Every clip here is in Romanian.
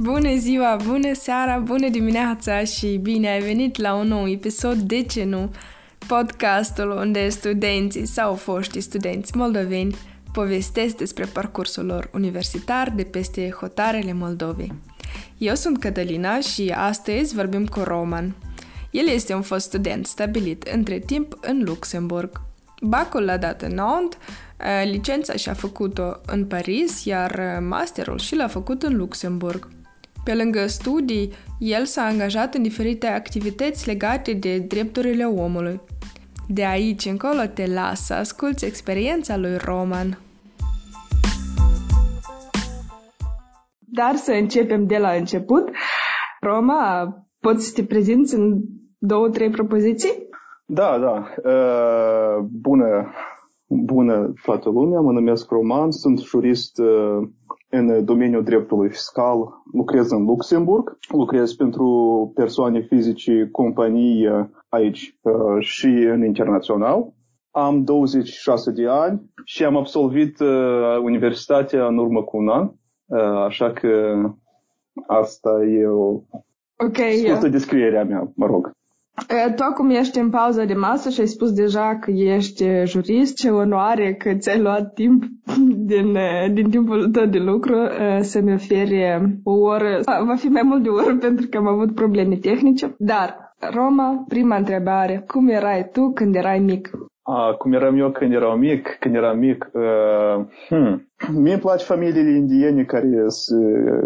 Bună ziua, bună seara, bună dimineața și bine ai venit la un nou episod De ce nu? Podcastul unde studenții sau foștii studenți moldoveni povestesc despre parcursul lor universitar de peste hotarele Moldovei. Eu sunt Catalina și astăzi vorbim cu Roman. El este un fost student stabilit între timp în Luxemburg. Bacul l-a dat în Nantes, licența și-a făcut-o în Paris, iar masterul și l-a făcut în Luxemburg. Pe lângă studii, el s-a angajat în diferite activități legate de drepturile omului. De aici încolo te las să asculți experiența lui Roman. Dar să începem de la început. Roma, poți să te prezinți în două, trei propoziții? Da, da. Uh, bună, bună toată lumea, mă numesc Roman, sunt jurist uh, în domeniul dreptului fiscal, lucrez în Luxemburg, lucrez pentru persoane fizice, companii uh, aici uh, și în internațional. Am 26 de ani și am absolvit uh, universitatea în urmă cu un an, așa că asta e o okay, scurtă yeah. descriere a mea, mă rog. Tu acum ești în pauză de masă și ai spus deja că ești jurist. Ce onoare că ți-ai luat timp din, din timpul tău de lucru să-mi oferi o oră. Va fi mai mult de o oră pentru că am avut probleme tehnice. Dar, Roma, prima întrebare. Cum erai tu când erai mic? A, cum eram eu când eram mic, când eram mic, uh, hmm. Mie îmi place familiile indiene care se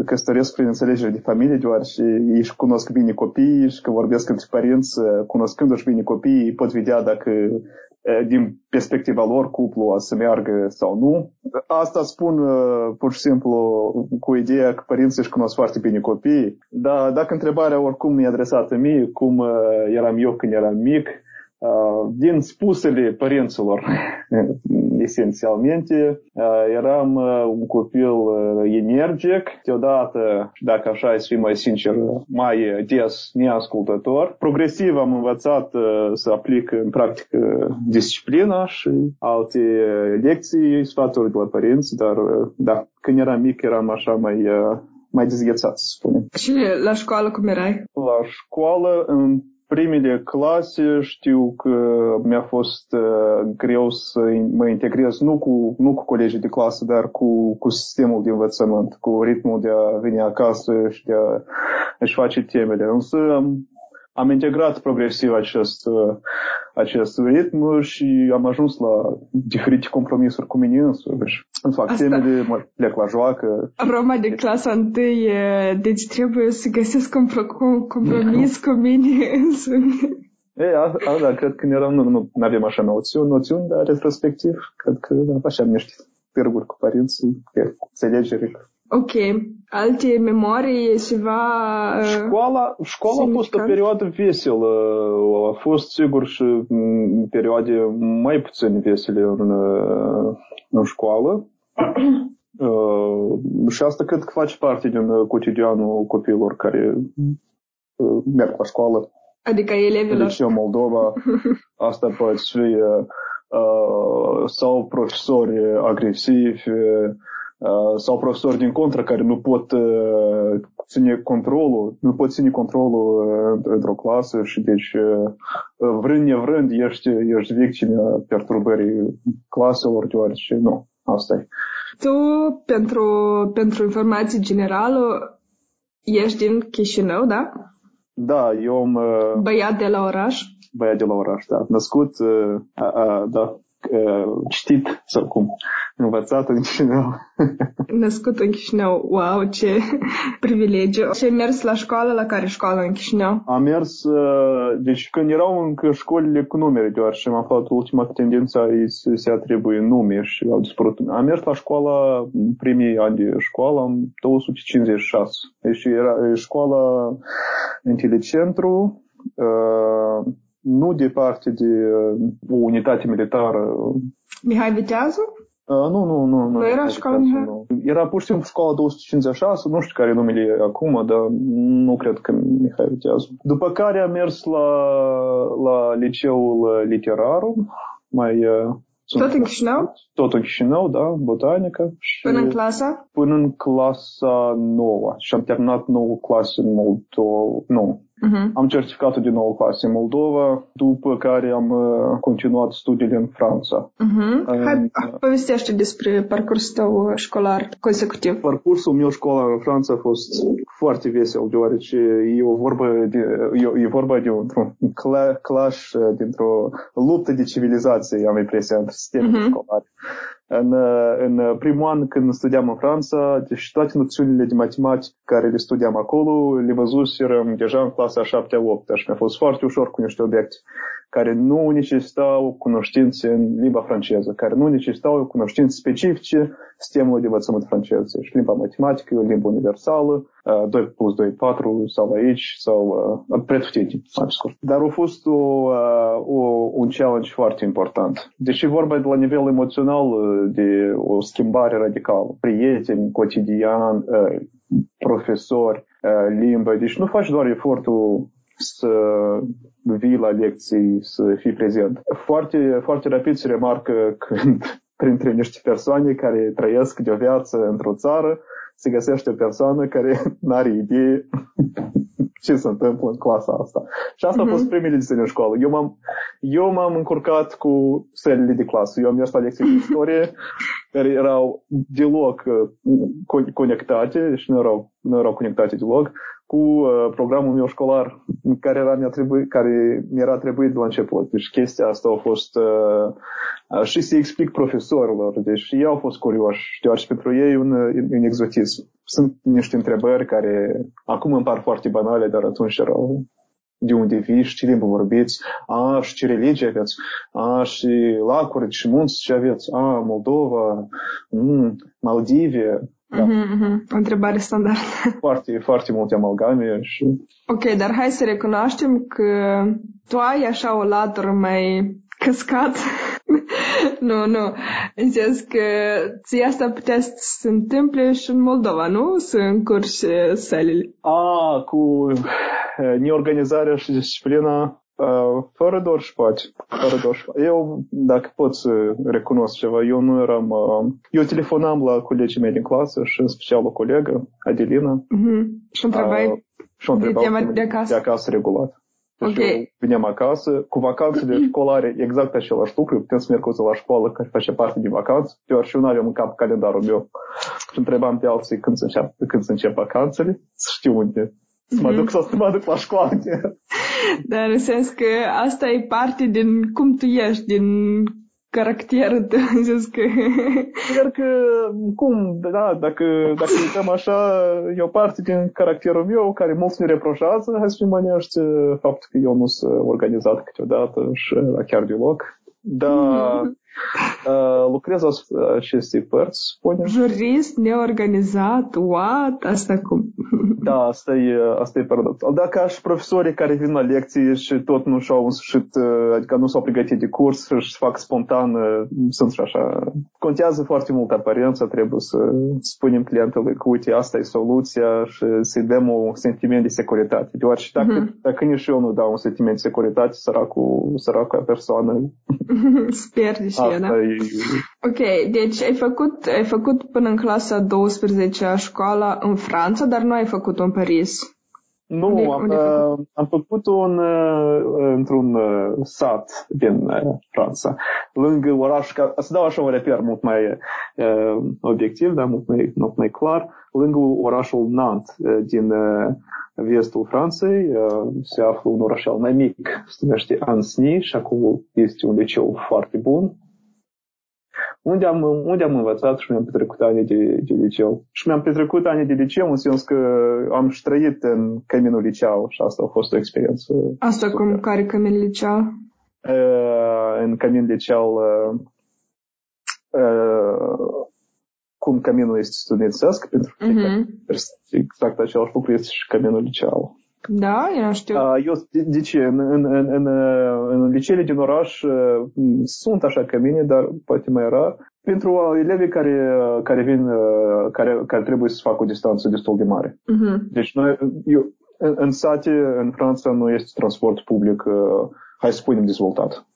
căsătoresc prin înțelegere de familie, deoarece ei își cunosc bine copiii și că vorbesc între părinți, cunoscându-și bine copiii, pot vedea dacă din perspectiva lor cuplu o să meargă sau nu. Asta spun pur și simplu cu ideea că părinții își cunosc foarte bine copiii, dar dacă întrebarea oricum e adresată mie, cum eram eu când eram mic, din spusele părinților, esențialmente, eram un copil energic, deodată, și dacă așa să fim mai sincer, mai des neascultător. Progresiv am învățat să aplic în practică disciplina și alte lecții, sfaturi de la părinți, dar da, când eram mic eram așa mai mai dezghețat, să spunem. Și la școală cum erai? La școală, în primele clase știu că mi-a fost uh, greu să mă integrez nu cu, nu cu colegii de clasă, dar cu, cu sistemul de învățământ, cu ritmul de a veni acasă și de a își face temele. Însă am, am integrat progresiv acest, uh, acest ritm și am ajuns la diferite compromisuri cu mine însuși. Îmi fac Asta... temele, mă plec la joacă. Roma de clasa întâi, deci trebuie să găsesc un compromis cu mine însuși. Ei, a, a, da, cred că eram, nu, nu avem așa noțiuni, noțiuni, dar retrospectiv, cred că așa am niște târguri cu părinții, cu înțelegere, Ok. Alte memorii, ceva... Școala, școala a fost o perioadă veselă. A fost, sigur, și perioade mai puțin vesele în, în școală. uh, și asta cred că face parte din cotidianul copiilor care uh, merg la școală. Adică elevilor. Liceu Moldova. Asta poate fi uh, sau profesori agresivi, Uh, sau profesori din contră care nu pot uh, ține controlul, nu pot ține controlul uh, într-o clasă și deci vrând nevrând ești, ești victimă perturbării claselor, deoarece nu, asta e. Tu, pentru, pentru informații generală, ești din Chișinău, da? Da, eu am... Băiat de la oraș? Băiat de la oraș, da. Născut, a, a, da, citit sau cum, învățat în Chișinău. Născut în Chișinău, wow, ce privilegiu. Și ai mers la școală? La care școală în Chișinău? Am mers, deci când erau încă școlile cu numere, deoarece am aflat ultima tendință să se atribuie nume și au dispărut. Am mers la școala, în primii ani de școală, am 256. Deci era școala în telecentru, nu departe de o unitate militară. Mihai Viteazu? Uh, nu, nu, nu. Nu era școala Mihai? Nu. Era pur și simplu școala 256, nu știu care e numele acum, dar nu cred că Mihai Viteazu. După care am mers la, la liceul literar, mai Sunt Tot în Chișinău? Tot în Chișinău, da, botanică. Și Până în clasa? Până în clasa nouă. Și am terminat nouă clasă în Moldova. Nu, Uh-huh. Am certificatul din nou clasă în Moldova, după care am uh, continuat studiile în Franța. Uh-huh. În, Hai, povestește despre parcursul tău școlar consecutiv. Parcursul meu școlar în Franța a fost foarte vesel, deoarece e o vorbă de, e, e vorba de un clash, dintr-o luptă de civilizație, am impresia, între sistemele uh-huh. școlare. În, în primul an când studiam în Franța, deci toate noțiunile de matematică care le studiam acolo, le văzuserăm deja în clasa 7-8 și mi-a fost foarte ușor cu niște obiecte care nu necesitau cunoștințe în limba franceză, care nu necesitau cunoștințe specifice sistemului de învățământ francez. Și limba matematică e o limbă universală, 2 plus 2, 4 sau aici, sau uh, pretutindeni, mai scurt. Dar a fost o, uh, o, un challenge foarte important. Deși vorba de la nivel emoțional de o schimbare radicală. Prieteni, cotidian, uh, profesori, uh, limbă. Deci nu faci doar efortul să vii la lecții, să fii prezent. Foarte, foarte rapid se remarcă când printre niște persoane care trăiesc de o viață într-o țară, se găsește o persoană care nu are idee ce se întâmplă în clasa asta. Și asta uh-huh. a fost mhm. primele zile în școală. Eu m-am, eu m-am încurcat cu sălile de clasă. Eu am mers la lecții de istorie care erau deloc uh, conectate, și nu erau, nu erau conectate deloc cu uh, programul meu școlar care, era, mi-a trebuit, care mi-era trebuit de la început. Deci chestia asta a fost uh, uh, și să explic profesorilor. Deci ei au fost curioși, deoarece pentru ei un, un exotism. Sunt niște întrebări care acum îmi par foarte banale, dar atunci erau de unde vii și ce limbă vorbiți, a, și ce religie aveți, a, și lacuri și munți ce aveți, a, Moldova, mm, Maldivie, da. Uh-huh, uh-huh. O întrebare standard. Foarte, foarte multe amalgame și... Ok, dar hai să recunoaștem că tu ai așa o latură mai căscat. nu, nu. În sens că ție asta putea să se întâmple și în Moldova, nu? Să încurci sălile. A, cu neorganizarea și disciplina fără doar și poate. Fără doar și poate. Eu, dacă pot să recunosc ceva, eu nu eram... Eu telefonam la colegii mei din clasă și în special o colegă, Adelina. Mm-hmm. Și întrebai și o întrebau de, de acasă. De acasă regulat. Deci okay. eu veneam acasă, cu vacanțele școlare, exact același lucru, putem să merg la școală, care face parte din vacanță, deoarece eu nu aveam în cap calendarul meu. Și întrebam pe alții când să încep, când să încep vacanțele, să știu unde să mă duc sau să mă duc la școală. Dar în sens că asta e parte din cum tu ești, din caracterul tău, în sens că... Iar că, cum, da, dacă, dacă uităm așa, e o parte din caracterul meu care mulți mi reproșează, hai să fim onești, faptul că eu nu sunt organizat câteodată și chiar deloc. Dar mm-hmm. Uh, lucrez asupra acestei părți, spunem. Jurist neorganizat, what? Asta cum? da, asta e, asta e paradoxal. Dacă aș profesorii care vin la lecții și tot nu și-au însușit, uh, adică nu s-au pregătit de curs și își fac spontan, uh, sunt și așa. Contează foarte mult aparența, trebuie să spunem clientului că uite, asta e soluția și să-i dăm un sentiment de securitate. Deoarece dacă, uh-huh. dacă nici eu nu dau un sentiment de securitate, săracul, săracul persoană. Sper, deci Asta e... Ok, deci ai făcut, ai făcut până în clasa 12 a școala în Franța, dar nu ai făcut-o în Paris. Nu, unde, am, unde uh, am făcut-o în, uh, într-un uh, sat din uh, Franța, lângă oraș, ca, să dau așa un reper mult mai uh, obiectiv, dar mult mai, mult mai clar, lângă orașul Nantes uh, din uh, vestul Franței, uh, se află un orașel mai mic, se numește Ansny și acolo este un liceu foarte bun, unde am, unde am învățat și mi-am petrecut ani de, de liceu. Și mi-am petrecut ani de liceu în sens că am și trăit în căminul liceu și asta a fost o experiență. Asta super. cum, care cămin liceu? Uh, în cămin liceu uh, uh, cum căminul este studențesc, pentru că uh-huh. exact același lucru este și căminul liceu. Da, eu nu știu. Eu, de, de ce? În, în, în, în, în liceele din oraș sunt așa cămine, dar poate mai rar. Pentru elevii care, care vin, care, care trebuie să facă o distanță destul de mare. Uh-huh. Deci noi, eu, în, în sate, în Franța, nu este transport public, hai să spunem, dezvoltat.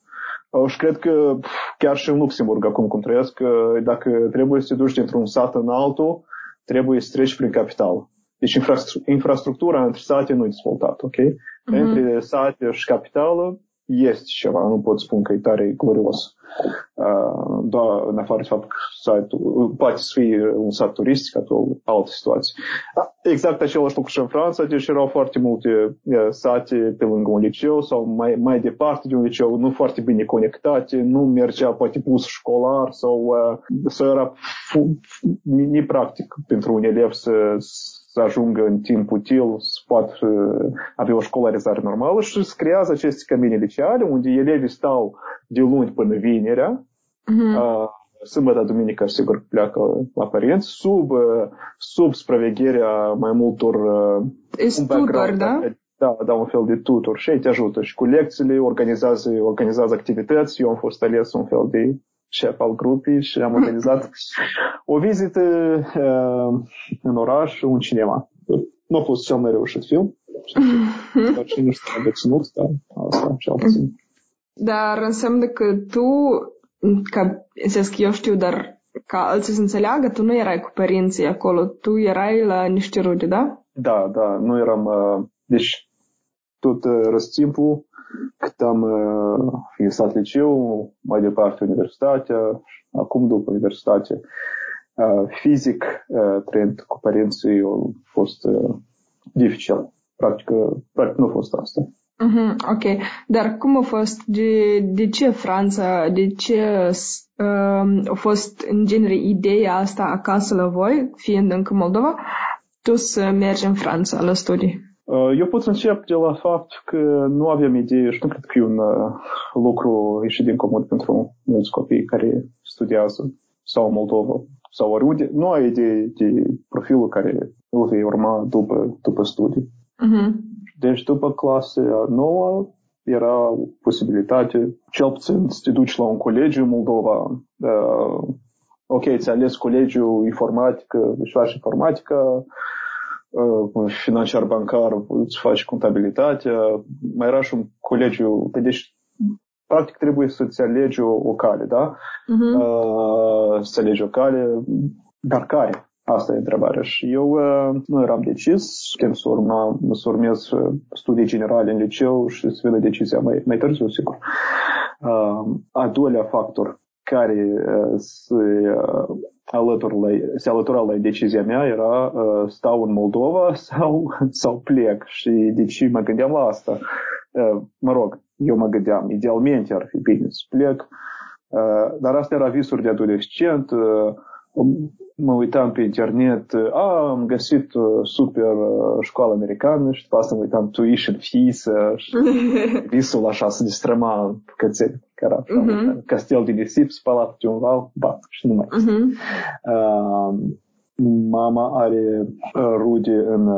Și cred că chiar și în Luxemburg, acum cum trăiesc, dacă trebuie să te duci dintr-un sat în altul, trebuie să treci prin capital. Deci infrastructura între sate nu e dezvoltată, ok? Mm-hmm. Între sate și capitală este ceva, nu pot spune că e tare glorios. Uh, doar în afară de faptul că site-ul poate să fie un sat turistic, atunci altă situație. Exact același lucru și în Franța, deci erau foarte multe uh, sate pe lângă un liceu sau mai, mai departe de un liceu, nu foarte bine conectate, nu mergea poate bus școlar sau, uh, sau era nepractic pentru un elev să, să ajungă în timp util, să poată avea o școlarizare normală și se creează aceste camine liceale unde elevii stau de luni până vinerea, uh-huh. uh, sâmbătă, duminică, sigur, pleacă la părinți, sub, sub supravegherea mai multor... Uh, tutor, da? Da, da, un fel de tutor și ei te ajută și cu lecțiile, organizează, organizează activități. Eu am fost ales un fel de șef al grupii și am organizat o vizită uh, în oraș, un cinema. Nu a fost cel mai reușit film. Dar cine știe de ținut, dar asta și puțin. Dar înseamnă că tu, ca, înțeles că eu știu, dar ca alții să înțeleagă, tu nu erai cu părinții acolo, tu erai la niște rude, da? Da, da, nu eram, uh, deci tot uh, răstimpul cât am uh, finisat liceu, mai departe universitatea, acum după universitate, uh, fizic, uh, trăind cu părinții, a fost uh, dificil. Practic, practic nu a fost asta. Mm-hmm, ok. Dar cum a fost? De, de ce Franța? De ce uh, a fost în genere ideea asta acasă la voi, fiind încă Moldova, tu să mergi în Franța la studii? Eu pot să încep de la fapt că nu aveam idee și nu cred că e un lucru ieșit din comun pentru mulți copii care studiază sau Moldova sau oriunde. Nu ai idee de profilul care îl vei urma după, după studii. Uh-huh. Deci după clasa nouă era posibilitate, cel puțin să te duci la un colegiu în Moldova. Uh, ok, ți-ai ales colegiul informatică, deci faci informatică, financiar bancar, îți faci contabilitatea, mai era și un colegiu, deci practic trebuie să-ți alegi o, o cale, da? Uh-huh. Uh, să alegi o cale, dar care? Asta e întrebarea. Și eu uh, nu eram decis, când să, urma, să urmez studii generale în liceu și să vină decizia mai, mai târziu, sigur. Uh, a doilea factor care uh, se uh, alătur la, se alătura la decizia mea era uh, stau în Moldova sau, sau plec. Și de ce mă gândeam la asta? Uh, mă rog, eu mă gândeam, idealmente ar fi bine să plec, uh, dar asta era visuri de adolescent. Uh, mă uitam pe internet, a, am găsit super școală americană și după asta mă uitam tuition fees și visul așa să distrăma cățeni, care era uh-huh. castel de nisip, spălat pe un val, ba, și nu mai uh-huh. uh, Mama are rude în,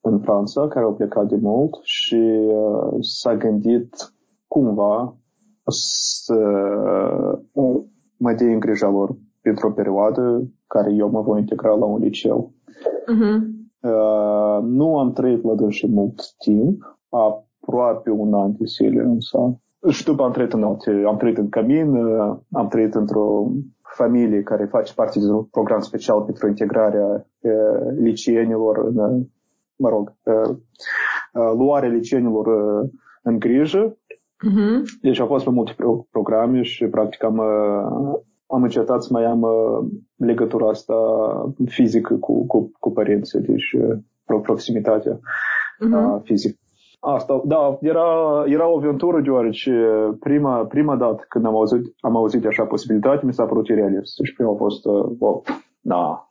în Franța, care au plecat de mult și uh, s-a gândit cumva să uh, mă dea în grija lor pentru o perioadă care eu mă voi integra la un liceu. Uh-huh. Uh, nu am trăit la dânsii mult timp, aproape un an de zile însă. Și după am trăit în alte, am trăit în Cămin, uh, am trăit într-o familie care face parte din un program special pentru integrarea uh, liceenilor în, mă rog, uh, uh, luarea liceenilor uh, în grijă. Uh-huh. Deci au fost mai multe pro- programe și practic am, uh, am încetat să mai am uh, legătura asta fizică cu, cu, cu părinții, deci uh, proximitatea uh-huh. uh, fizică. Asta, da, era, era o aventură deoarece prima, prima dată când am auzit, am auzit așa posibilitate, mi s-a părut realist. Deci prima a fost, uh, oh, da,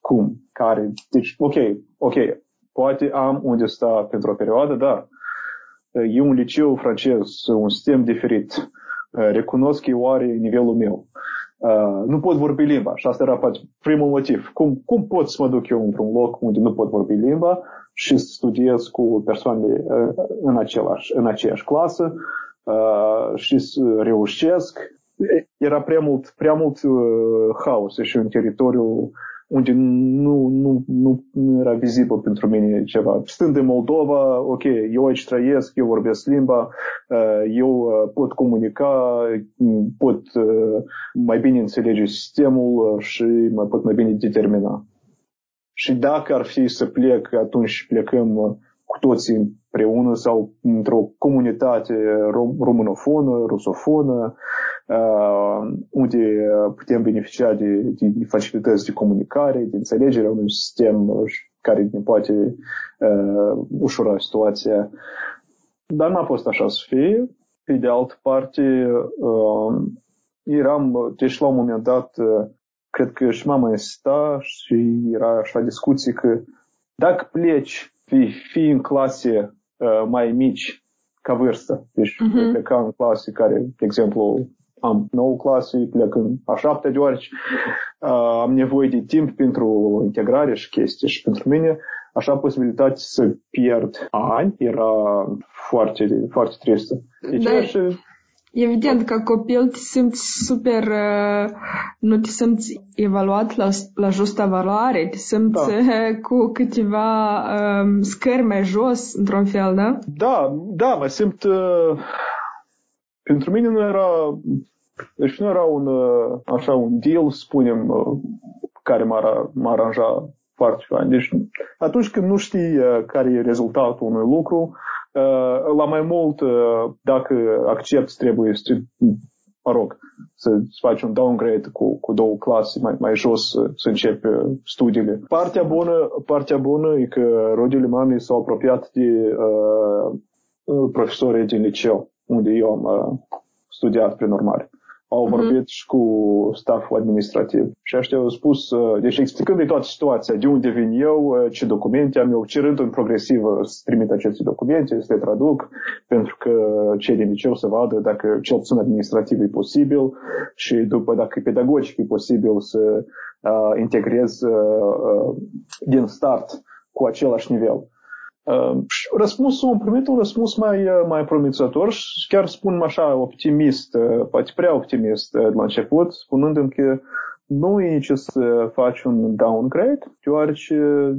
cum, care, deci, ok, ok, poate am unde sta pentru o perioadă, dar e un liceu francez, un sistem diferit. Uh, recunosc că oare nivelul meu. Uh, nu pot vorbi limba și asta era poate primul motiv. Cum, cum pot să mă duc eu într-un loc unde nu pot vorbi limba și să studiez cu persoane uh, în, același, în aceeași clasă uh, și să reușesc? Era prea mult, prea mult uh, haos și în teritoriul unde nu, nu, nu, nu era vizibil pentru mine ceva. Stând în Moldova, ok, eu aici trăiesc, eu vorbesc limba, uh, eu uh, pot comunica, pot uh, mai bine înțelege sistemul și mai pot mai bine determina. Și dacă ar fi să plec, atunci plecăm cu toții împreună sau într-o comunitate românofonă, rusofonă, Uh, unde putem beneficia de, de, de facilități de comunicare, de înțelegerea unui sistem care ne poate uh, ușura situația. Dar n-a fost așa să fie. Pe de altă parte, uh, eram, deci la un moment dat, uh, cred că și mama insista și era așa discuție că dacă pleci, vei fi în clase uh, mai mici ca vârstă, deci uh-huh. pleca în clase care, de exemplu, am 9 clase, plec în a șaptea de ori, uh, am nevoie de timp pentru integrare și chestii și pentru mine așa posibilitate să pierd ani era foarte, foarte tristă. Deci da. Și Evident, ca copil te simți super, nu te simți evaluat la, la justa valoare, te simți da. cu câteva um, scări mai jos, într-un fel, da? Da, da, mă simt... Uh, pentru mine nu era deci nu era un, uh, așa, un deal, spunem, uh, care m-ar, m-ar aranja foarte fain. Deci atunci când nu știi uh, care e rezultatul unui lucru, la mai mult, dacă accepti, trebuie să mă rog, să faci un downgrade cu, cu două clase mai, mai jos să începi studiile. Partea bună, partea bună e că rodile mamei s-au apropiat de uh, profesorii din liceu, unde eu am uh, studiat prin urmare au mhm. vorbit uh-huh. și cu stafful administrativ. Și ăștia au spus, uh, deci explicând toată situația, de unde vin eu, uh, ce documente am eu, cerând în progresiv să trimit aceste documente, să le traduc, pentru că cei din liceu să vadă dacă cel puțin administrativ e posibil și după dacă pedagogic e posibil să uh, integrez uh, uh, din start cu același nivel. Ehm, răspunsul, am primit un răspuns mai, eh, mai promițător și chiar spun așa optimist, eh, poate prea optimist eh, la început, spunând că nu e ce să faci un downgrade, deoarece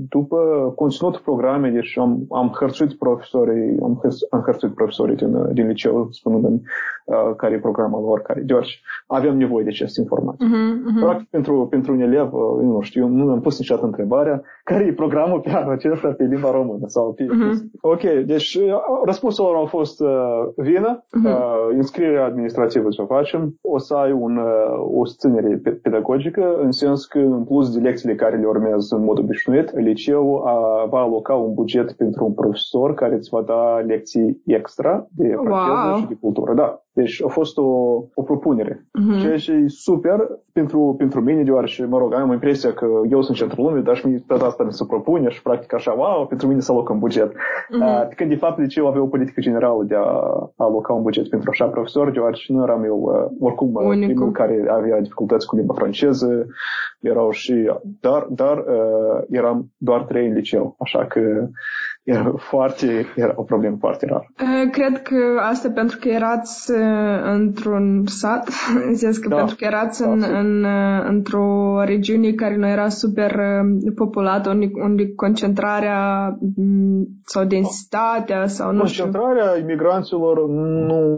după conținutul programei, deci am, am hărțuit profesorii, am, am hărțuit profesorii din, din liceu, spunând uh, care e programul lor, care, deoarece avem nevoie de aceste informații. Uh-huh, uh-huh. Practic, pentru, pentru un elev, uh, nu știu, nu am pus niciodată întrebarea care e programul pe anul acesta pe limba română sau pe... Uh-huh. Ok, deci uh, răspunsul lor a fost uh, vină, uh-huh. uh, înscrierea administrativă să o facem, o să ai un, uh, o susținere pedagogică pedagogică, în sens că, în plus de lecțiile care le urmează în mod obișnuit, liceul a, va aloca un buget pentru un profesor care îți va da lecții extra de franceză wow. și de cultură. Da. Deci a fost o, o propunere. Uh-huh. Ceea ce e super pentru, pentru mine, deoarece, mă rog, am impresia că eu sunt centrul lumii, dar și mie tot asta mi se propune și practic așa, wow, pentru mine să aloc un buget. Uh-huh. Uh, când de fapt liceul avea o politică generală de a aloca un buget pentru așa profesor, deoarece nu eram eu uh, oricum uh, primul care avea dificultăți cu limba franceză, erau și, dar, dar uh, eram doar trei în liceu, așa că era foarte, era o problemă foarte rar. Cred că asta pentru că erați într-un sat, în sens că da. pentru că erați în, da, în, într-o regiune care nu era super populată, unde, unde concentrarea sau densitatea sau nu Concentrarea știu. imigranților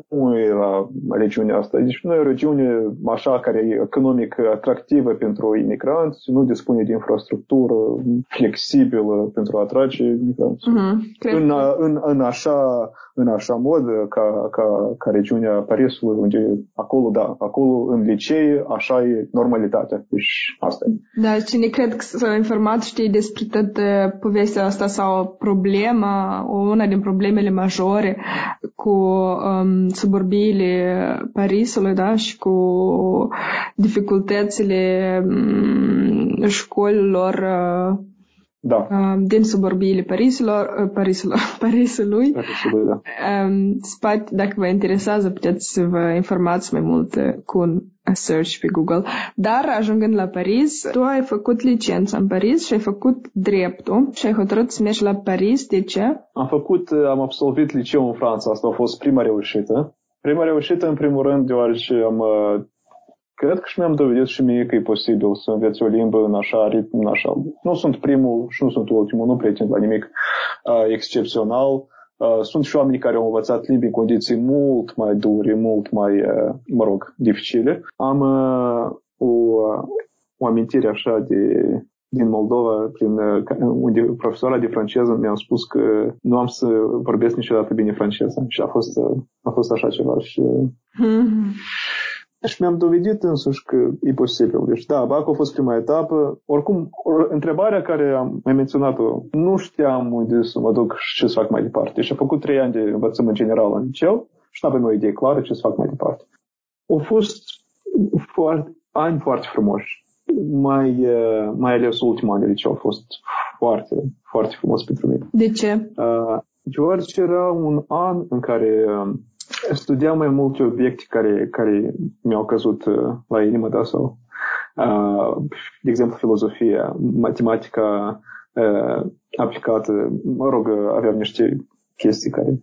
nu era regiunea asta. Deci nu e o regiune așa care e economic atractivă pentru imigranți, nu dispune de infrastructură flexibilă pentru a atrage imigranți. Uh-huh. În, în, în, așa, în așa mod ca, ca, ca regiunea Parisului, unde acolo, da, acolo în licee, așa e normalitatea. Deci asta e. Da, cine cred că s-a informat știe despre toată povestea asta sau problema, una din problemele majore cu um, suburbiile Parisului, da, și cu dificultățile um, școlilor uh, da. din suburbiile Parisilor, Parisilor, Parisului. Parisului, da. Spate, dacă vă interesează, puteți să vă informați mai mult cu un search pe Google. Dar, ajungând la Paris, tu ai făcut licența în Paris și ai făcut dreptul și ai hotărât să mergi la Paris. De ce? Am făcut, am absolvit liceu în Franța. Asta a fost prima reușită. Prima reușită, în primul rând, deoarece am cred că și mi-am dovedit și mie că e posibil să înveți o limbă în așa ritm, în așa... Nu sunt primul și nu sunt ultimul, nu pretind la nimic uh, excepțional. Uh, sunt și oameni care au învățat limbi în condiții mult mai dure, mult mai, uh, mă rog, dificile. Am uh, o, o amintire așa de din Moldova, prin, unde profesoara de franceză mi-a spus că nu am să vorbesc niciodată bine franceză. Și a fost, a fost așa ceva. Și, mm-hmm. și mi-am dovedit însuși că e posibil. Deci, da, BAC a fost prima etapă. Oricum, or, întrebarea care am mai menționat-o, nu știam unde să mă duc și ce să fac mai departe. Și am făcut trei ani de învățământ general în liceu și nu avem o idee clară ce să fac mai departe. Au fost foarte, ani foarte frumoși mai, mai ales ultimul an de liceu a fost foarte, foarte frumos pentru mine. De ce? Uh, George era un an în care studiam mai multe obiecte care, care mi-au căzut uh, la inimă, da, sau, uh, de exemplu, filozofia, matematica uh, aplicată, mă rog, aveam niște chestii care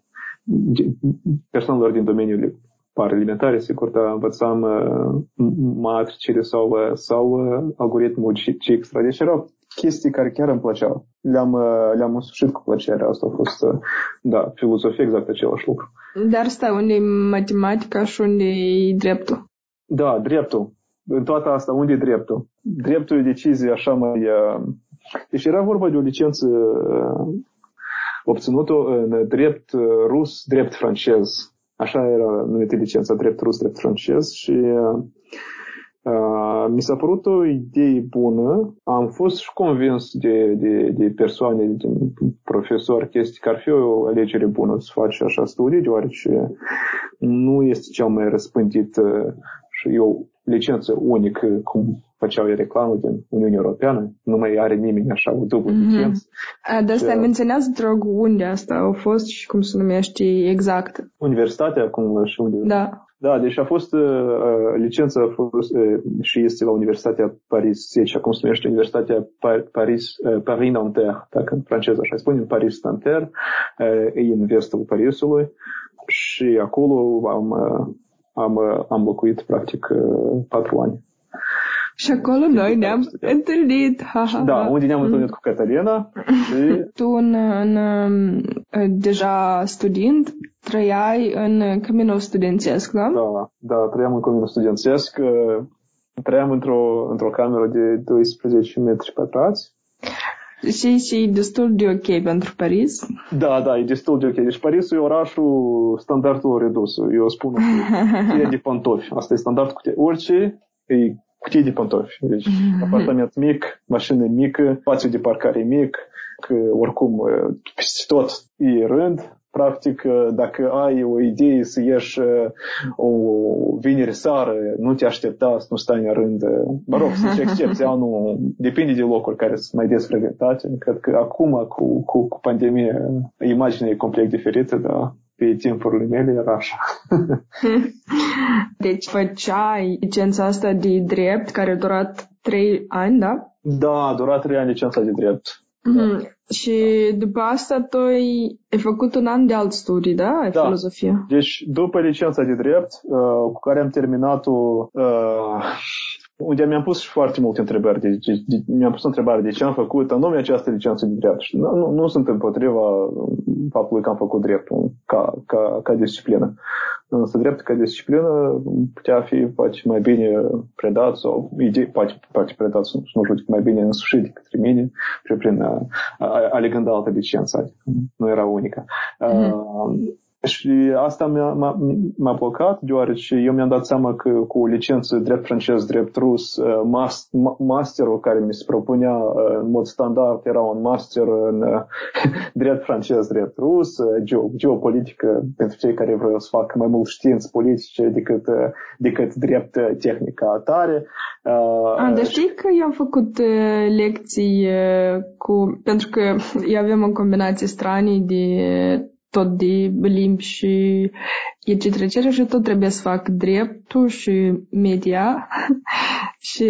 persoanelor din domeniul par alimentare, sigur, dar învățam uh, matricile sau, uh, sau algoritmul CX-38 chestii care chiar îmi plăceau. Le-am, uh, le-am însușit cu plăcere. Asta a fost, uh, da, filozofie exact același lucru. Dar stai, unde e matematica și unde e dreptul? Da, dreptul. În toată asta, unde e dreptul? Dreptul e decizie așa mai... Uh... Deci era vorba de o licență uh, obținută în drept uh, rus, drept francez. Așa era numită licența drept rus, drept francez și uh, mi s-a părut o idee bună. Am fost și convins de, de, de persoane, de profesori, chestii că ar fi o alegere bună să faci așa studii, deoarece nu este cea mai răspândită și eu licență unică, cum făceau reclamă din Uniunea Europeană, nu mai are nimeni așa o dublă mm-hmm. licență. Dar asta menționează, te rog, unde asta au fost și cum se numește exact? Universitatea, cum și unde? Da. Da, deci a fost uh, licența a fost, uh, și este la Universitatea Paris 10, acum se numește Universitatea Paris, uh, Paris Nanterre, dacă în franceză așa spune, Paris Nanterre, uh, e în vestul Parisului și acolo am, uh, am, uh, am locuit practic uh, patru ani. Și acolo noi ne-am întâlnit. Ha, ha, da, unde ne-am întâlnit mm. cu Catalina. Și... Tu în, în, deja studiind, trăiai în Căminul Studențesc, da? Da, da, trăiam în Căminul Studențesc. Trăiam într-o, într-o cameră de 12 metri pătrați. Și, și e destul de ok pentru Paris? Da, da, e destul de ok. Deci Parisul e orașul standardului redus. Eu spun că e de pantofi. Asta e standardul cu orice e cutie de pantofi. Deci mm-hmm. apartament mic, mașină mică, spațiu de parcare mic, că oricum peste tot e rând. Practic, dacă ai o idee să ieși o vineri seară, nu te aștepta să nu stai în rând. Mă rog, să excepție, anul depinde de locuri care sunt mai des frecventate. Cred că acum, cu, cu, cu pandemie, imaginea e complet diferită, dar pe timpurile mele era așa. deci făceai licența asta de drept care a durat trei ani, da? Da, a durat trei ani licența de drept. Mm-hmm. Da. Și după asta tu ai făcut un an de alt studii, da? Da. Filozofie. Deci după licența de drept, uh, cu care am terminat-o uh, unde mi-am pus foarte multe întrebări. De, de, de, mi-am pus întrebare de ce am făcut anume această licență de drept. Și nu, nu, nu sunt împotriva faptului că am făcut dreptul ca, ca, ca disciplină. Însă dreptul ca disciplină putea fi poate mai bine predat sau idei, poate, poate predat, nu știu, mai bine însușit de către mine prin, prin alegând altă licență. Adică nu era unică. Mm-hmm. Uh, și asta m-a, m-a, m-a blocat, deoarece eu mi-am dat seama că cu o licență drept francez, drept rus, uh, masterul care mi se propunea uh, în mod standard era un master în uh, drept francez, drept rus, geopolitică pentru cei care vreau să facă mai mult științe politice decât, decât drept tehnică atare. A, dar știi că eu am făcut lecții cu, pentru că eu avem o combinație stranii de tot de limbi și etc. etc. și tot trebuie să fac dreptul și media și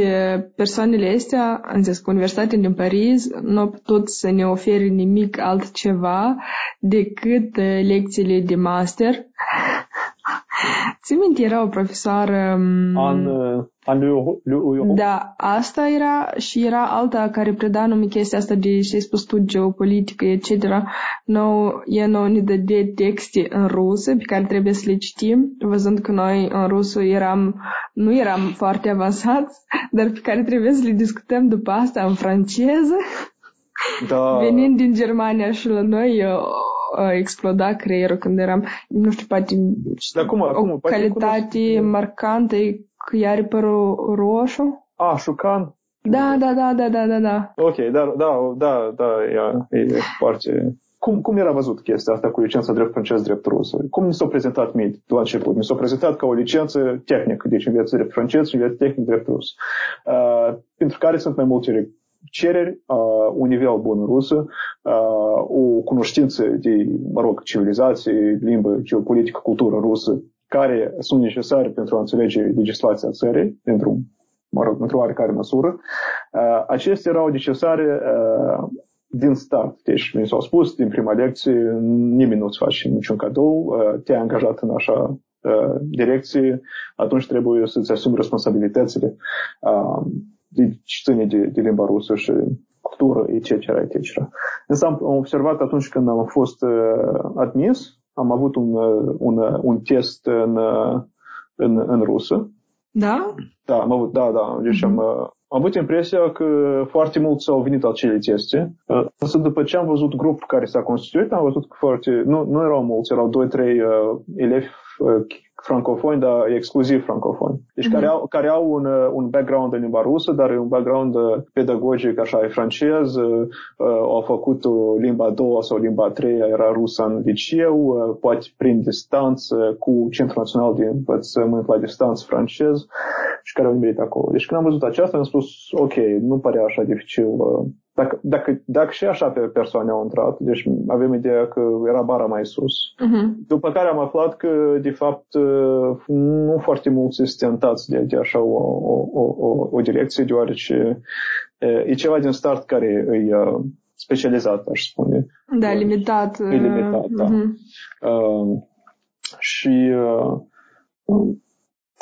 persoanele astea, am zis că Universitatea din Paris nu au putut să ne ofere nimic altceva decât lecțiile de master Ți minte, era o profesoară... An, an lui, lui Da, asta era și era alta care preda numai chestia asta de și ai spus tu geopolitică, etc. No, ea nouă ne de texte în rusă pe care trebuie să le citim, văzând că noi în rusă eram, nu eram foarte avansați, dar pe care trebuie să le discutăm după asta în franceză. Da. Venind din Germania și la noi exploda creierul când eram, nu știu, poate Dar cum, o acum, poate calitate cunosc- marcantă e că ea are părul roșu. A, șucan? Da, da, da, da, da, da, da. Ok, da, da, da, da, e, e foarte... Cum, cum era văzut chestia asta cu licența drept francez, drept rus? Cum mi s-a prezentat mie la început? Mi s-a prezentat ca o licență tehnică, deci înveți drept francez și înveți tehnic drept rus. Uh, pentru care sunt mai multe cereri, uh, un nivel bun în rusă, uh, o cunoștință de, mă rog, civilizație, limbă, geopolitică, cultură rusă, care sunt necesare pentru a înțelege legislația țării, pentru, mă rog, într-o oarecare măsură. Uh, acestea erau necesare uh, din start. Deci, mi s-au spus din prima lecție, nimeni nu-ți face niciun cadou, uh, te-ai angajat în așa uh, direcție, atunci trebuie să-ți asumi responsabilitățile. Uh, deci ține de, de limba rusă și cultură, etc., etc. Însă am observat atunci când am fost uh, admis, am avut un, uh, un, uh, un test în, uh, în, în rusă. Da? Da, am avut, da, da. Deci am, uh, am avut impresia că foarte mulți au venit acele teste. Uh, Însă după ce am văzut grupul care s-a constituit, am văzut că foarte... Nu, nu erau mulți, erau 2-3 uh, elevi uh, francofoni, dar exclusiv francofoni. Deci Mhm. care au, care au un, uh, un background în limba rusă, dar un background uh, pedagogic, așa, e francez, uh, uh, au făcut o limba a doua sau limba a treia, era rusă în liceu, uh, poate prin distanță cu Centrul Național de Învățământ la distanță francez și care au nimerit acolo. Deci când am văzut aceasta, am spus, ok, nu părea așa dificil. uh, Dacă, dacă, dacă și așa pe persoane au intrat, deci avem ideea că era bara mai sus. Mhm. După care am aflat că, de fapt, uh, nu foarte mulți sunt tentați de, de așa o, o, o, o, o direcție, deoarece uh, e ceva din start care e uh, specializat, aș spune. Da, limitat. E limitat, da. Mhm. Uh, și uh,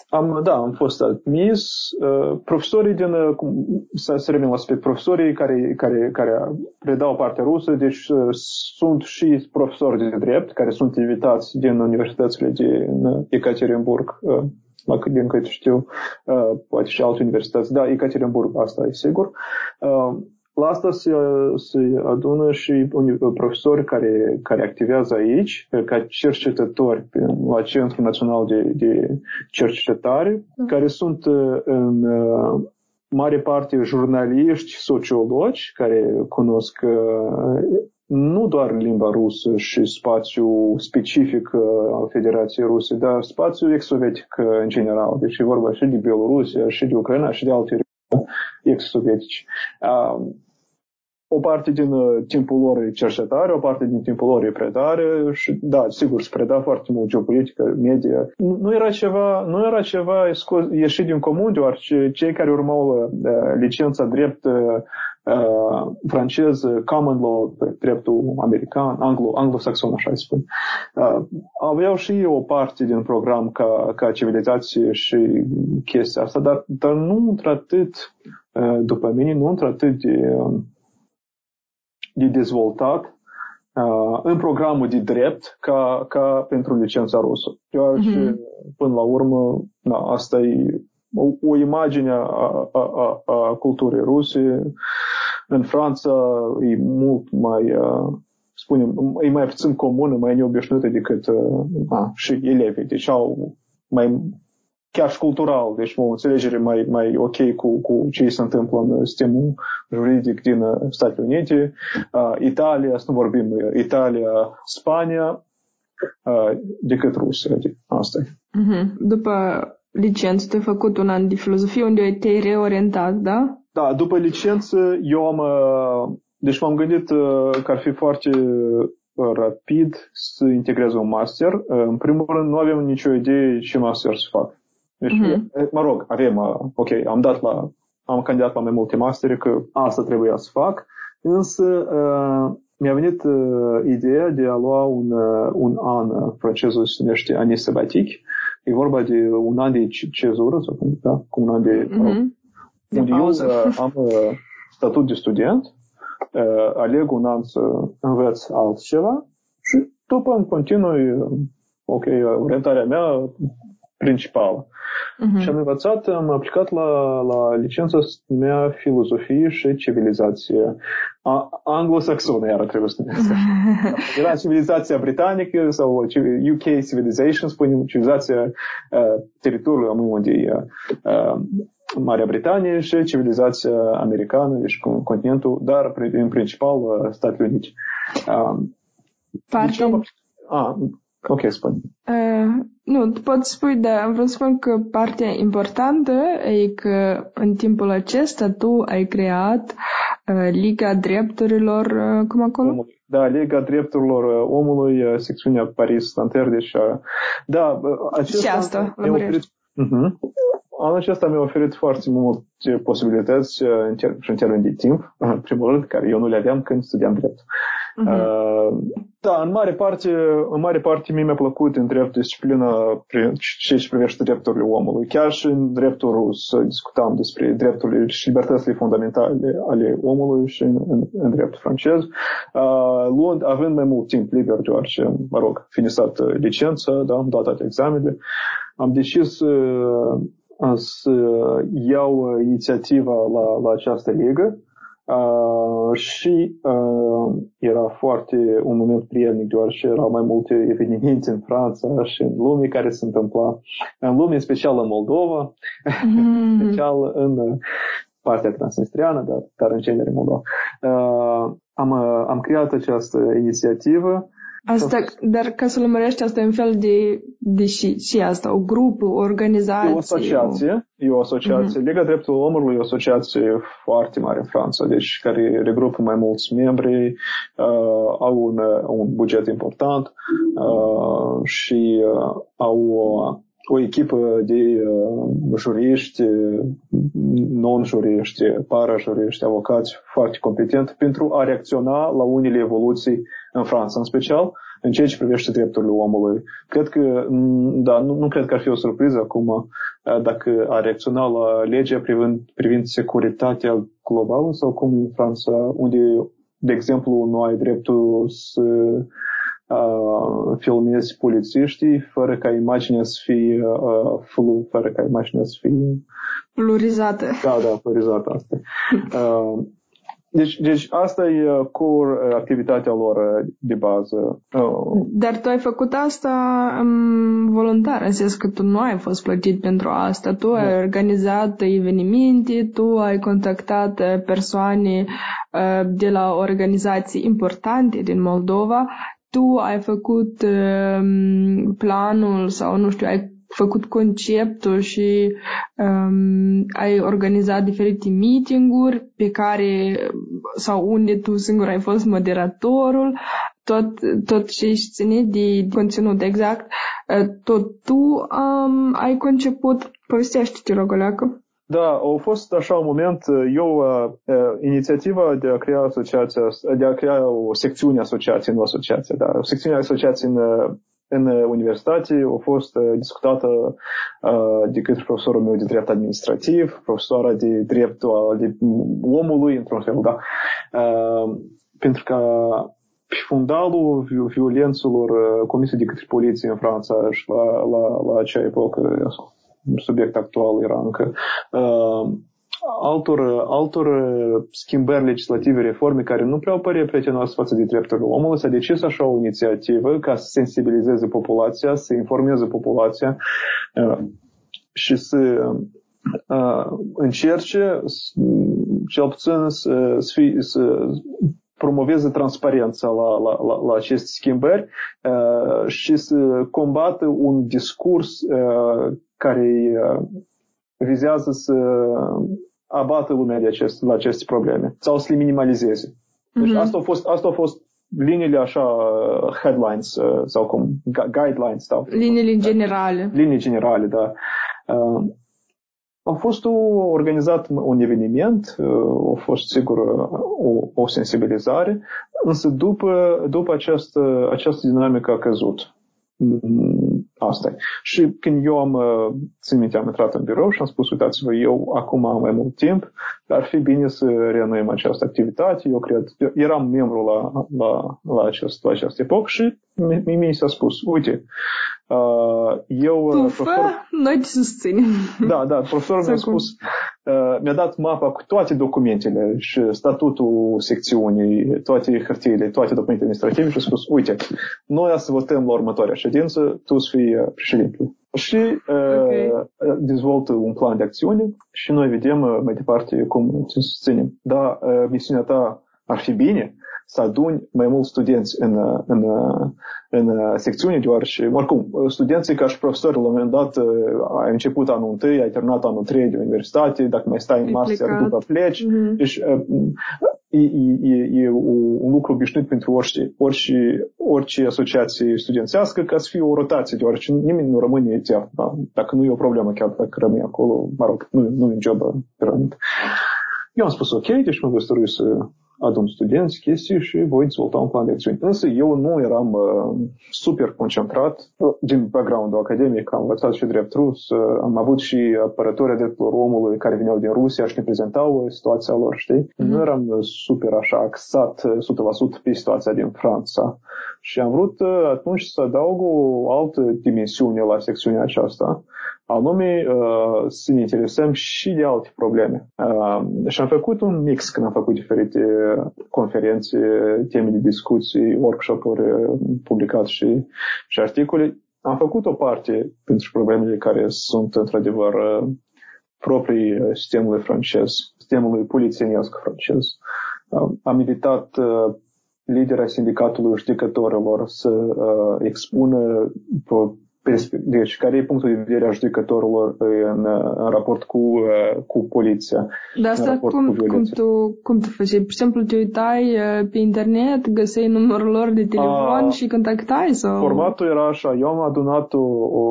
am, da, am fost admis. Uh, profesorii din, uh, cum, să, să revin la aspect, profesorii care, care, care predau partea rusă, deci uh, sunt și profesori de drept, care sunt invitați din universitățile din Ekaterinburg, uh, la cât din câte știu, uh, poate și alte universități. Da, Ekaterinburg, asta e sigur. Uh, la asta se, se adună și uni- profesori care, care activează aici ca cercetători pe- la Centrul Național de, de Cercetare, care sunt uh, în uh, mare parte jurnaliști, sociologi, care cunosc uh, nu doar limba rusă și spațiu specific uh, al Federației Ruse, dar spațiu ex-sovietic uh, în general. Deci e vorba și de Bielorusia, și de Ucraina, și de alte regiuni ex-sovietici. Uh, o parte din uh, timpul lor e cercetare, o parte din timpul lor e predare și, da, sigur, se preda foarte mult geopolitică, media. Nu, nu era ceva, nu era ceva scos, ieșit din comun, deoarece cei care urmau uh, licența drept uh, uh, francez, uh, common law, dreptul american, anglo, anglosaxon, așa îi spun, uh, aveau și o parte din program ca, ca civilizație și chestia asta, dar, dar nu într-atât, uh, după mine, nu într-atât de, uh, de dezvoltat uh, în programul de drept ca, ca pentru licența rusă. Deoarece, Mhm. până la urmă, da, asta e o, o imagine a, a, a, a culturii ruse. În Franța e mult mai, uh, spunem, e mai puțin comună, mai neobișnuită decât uh, a, și elevii. Deci au mai chiar și cultural, deci o înțelegere mai, mai ok cu, cu ce se întâmplă în sistemul juridic din uh, Statele Unite. Uh, Italia, să nu vorbim, uh, Italia, Spania, uh, decât Rusia. Adică asta e. Mhm. După licență, tu ai făcut un an de filozofie unde te-ai reorientat, da? Da, după licență, eu am, uh, deci m-am gândit uh, că ar fi foarte uh, rapid să integrez un master. Uh, În primul rând, nu avem nicio idee ce master să fac. Deci, Mhm. uh, mă rog, avem, uh, ok, am dat la, am candidat la mai multe mastere că asta trebuia să fac, însă uh, mi-a venit uh, ideea de a lua un, uh, un an, uh, francezul se numește anii sabatic, E vorba de un an de cezură, sau cum, da? Cu un an de... Mm-hmm. De unde eu pauză. uh, am uh, statut de student, uh, aleg un an să învăț altceva și după îmi continui, uh, ok, uh, orientarea mea principală. Mhm. Și am învățat, am aplicat la, la licența se numea Filozofie și Civilizație a, anglosaxonă, iar trebuie să numesc. Era civilizația britanică sau ci- UK Civilization, spunem, civilizația uh, teritoriului unde e uh, Marea Britanie și civilizația americană, deci con- continentul, dar pri- în principal uh, Statele Unite. Uh, Parte, deci am aplicat- ah, ok, spune. Uh, nu, tu poți spui, dar vreau să spun că partea importantă e că în timpul acesta tu ai creat uh, Liga Drepturilor, uh, cum acolo? omului. Da, Liga Drepturilor uh, Omului, uh, secțiunea Paris Nanterre, deci, uh, da, uh, acesta Și asta, mi-a lămurește. oferit, uh-huh. Anul acesta mi-a oferit foarte multe posibilități uh, în ter- și în termen de timp, în primul rând, care eu nu le aveam când studiam drept. Mhm. Uh, da, în mare parte, în mare parte mie mi-a plăcut în drept disciplină pri- ce ce privește drepturile omului. Chiar și în dreptul rus discutam despre drepturile și libertățile fundamentale ale omului și în, în, în dreptul francez. Uh, luând, având mai mult timp liber, deoarece, mă rog, finisat uh, licența, da, am dat toate examenele, am decis uh, să iau uh, inițiativa la, la această ligă. Uh, și uh, era foarte un moment prielnic, deoarece erau mai multe evenimente în Franța și în lume care se întâmpla. În lume, în special în Moldova, Mhm. special în uh, partea transnistriană, dar, dar în genere Moldova. Uh, am, uh, am creat această inițiativă Asta, dar ca să lămurești, asta e un fel de, de și, și asta, o grupă, o organizație. E o asociație, e o asociație. Liga Dreptul Omului e o asociație foarte mare în Franța, deci care regrupă mai mulți membri, uh, au un, uh, un buget important uh, și uh, au o, o echipă de uh, juriști, non-juriști, para-juriști, avocați foarte competenți pentru a reacționa la unele evoluții în Franța, în special în ceea ce privește drepturile omului. Cred că, m, da, nu, nu cred că ar fi o surpriză acum uh, dacă ar reacționa la legea privind, privind securitatea globală sau cum în Franța, unde, de exemplu, nu ai dreptul să uh, filmezi polițiștii fără ca imaginea să fie uh, flu, fără ca imaginea să fie Plurizată. da, da, florizată asta. Uh, deci, deci asta e uh, core uh, activitatea lor uh, de bază. Uh, Dar tu ai făcut asta um, voluntar, în sens că tu nu ai fost plătit pentru asta. Tu ai organizat evenimente, tu ai contactat uh, persoane uh, de la organizații importante din Moldova, tu ai făcut um, planul sau, nu știu, ai făcut conceptul și um, ai organizat diferite meeting-uri pe care sau unde tu singur ai fost moderatorul, tot, tot ce ești ținut de conținut exact, uh, tot tu um, ai conceput. Povestește-te, rog, o leacă. Da, a fost așa un moment, eu, uh, uh, inițiativa de a crea asociația, de a crea o secțiune asociației, nu asociație, dar o secțiune asociației în, uh, în universitate a fost uh, discutată uh, de către profesorul meu de drept administrativ, profesoara de drept al de omului, într-un fel, da. Uh, pentru că pe fundalul vi- violențelor uh, comise de către poliție în Franța și la, la, la acea epocă, subiect actual era încă, uh, altor, altor uh, schimbări legislative, reforme care nu prea părea prietenoase față de drepturile omului, s-a decis așa o inițiativă ca să sensibilizeze populația, să informeze populația uh, și să uh, încerce s- cel puțin să, să, fie, să promoveze transparența la, la, la, la aceste schimbări uh, și să combată un discurs uh, care uh, vizează să abată lumea de acest, la aceste probleme sau să le minimalizeze. Deci Mhm. asta a fost, asta a fost liniile așa, uh, headlines uh, sau cum, gu- guidelines sau Liniile generale. linii generale, da. Uh, a fost o, organizat un eveniment, uh, a fost sigur uh, o, o sensibilizare, însă după, după această, această dinamică a căzut. Mm, asta Și când eu am, țin minte, am intrat în birou și am spus, uitați-vă, eu acum am mai mult timp, ar fi bine să reînnoim această activitate. Eu cred, eu eram membru la, la, la, acest, la această epocă și mi, mi s-a spus, uite, uh, eu... Tu profesor, fă, noi te susținem. Da, da, profesorul mi-a spus, uh, mi-a dat mapa cu toate documentele și statutul secțiunii, toate hârtiile, toate documentele administrative și a spus, uite, noi să votăm la următoarea ședință, tu să fii președinte. Și uh, okay. dezvoltă un plan de acțiune și noi vedem uh, mai departe cum te susținem. Da, uh, misiunea ta ar fi bine, să aduni mai mulți studenți în, în, în secțiune, deoarece, oricum, studenții ca și profesori, la un moment dat, ai început anul întâi, ai terminat anul trei de universitate, dacă mai stai în master, după pleci. Mm-hmm. Deci, e, e, e un lucru obișnuit pentru orice, orice, orice asociație studențească ca să fie o rotație, deoarece nimeni nu rămâne etern. Da? Dacă nu e o problemă, chiar dacă rămâne acolo, mă rog, nu, nu e un job permanent. Eu am spus ok, deci mă găstorui să adun studenți, chestii și voi dezvolta un plan de acțiuni. Însă eu nu eram uh, super concentrat din background-ul academic, am învățat și drept rus, uh, am avut și apărători drepturilor omului care veneau din Rusia și ne prezentau situația lor, știi? Mm-hmm. Nu eram super așa axat 100% pe situația din Franța. Și am vrut uh, atunci să adaug o altă dimensiune la secțiunea aceasta, anume uh, să ne interesăm și de alte probleme. Uh, și am făcut un mix când am făcut diferite conferințe, teme de discuții, workshop-uri, publicat și, și articole. Am făcut o parte pentru problemele care sunt într-adevăr proprii sistemului francez, sistemului polițienesc francez. Am invitat lidera sindicatului judecătorilor să uh, expună deci, care e punctul de vedere a judecătorilor în, în raport cu, uh, cu poliția? Dar asta cum, cum, tu, cum tu făceai? Pur și simplu te uitai uh, pe internet, găseai numărul lor de telefon a, și contactai? Sau? Formatul era așa. Eu am adunat o, o,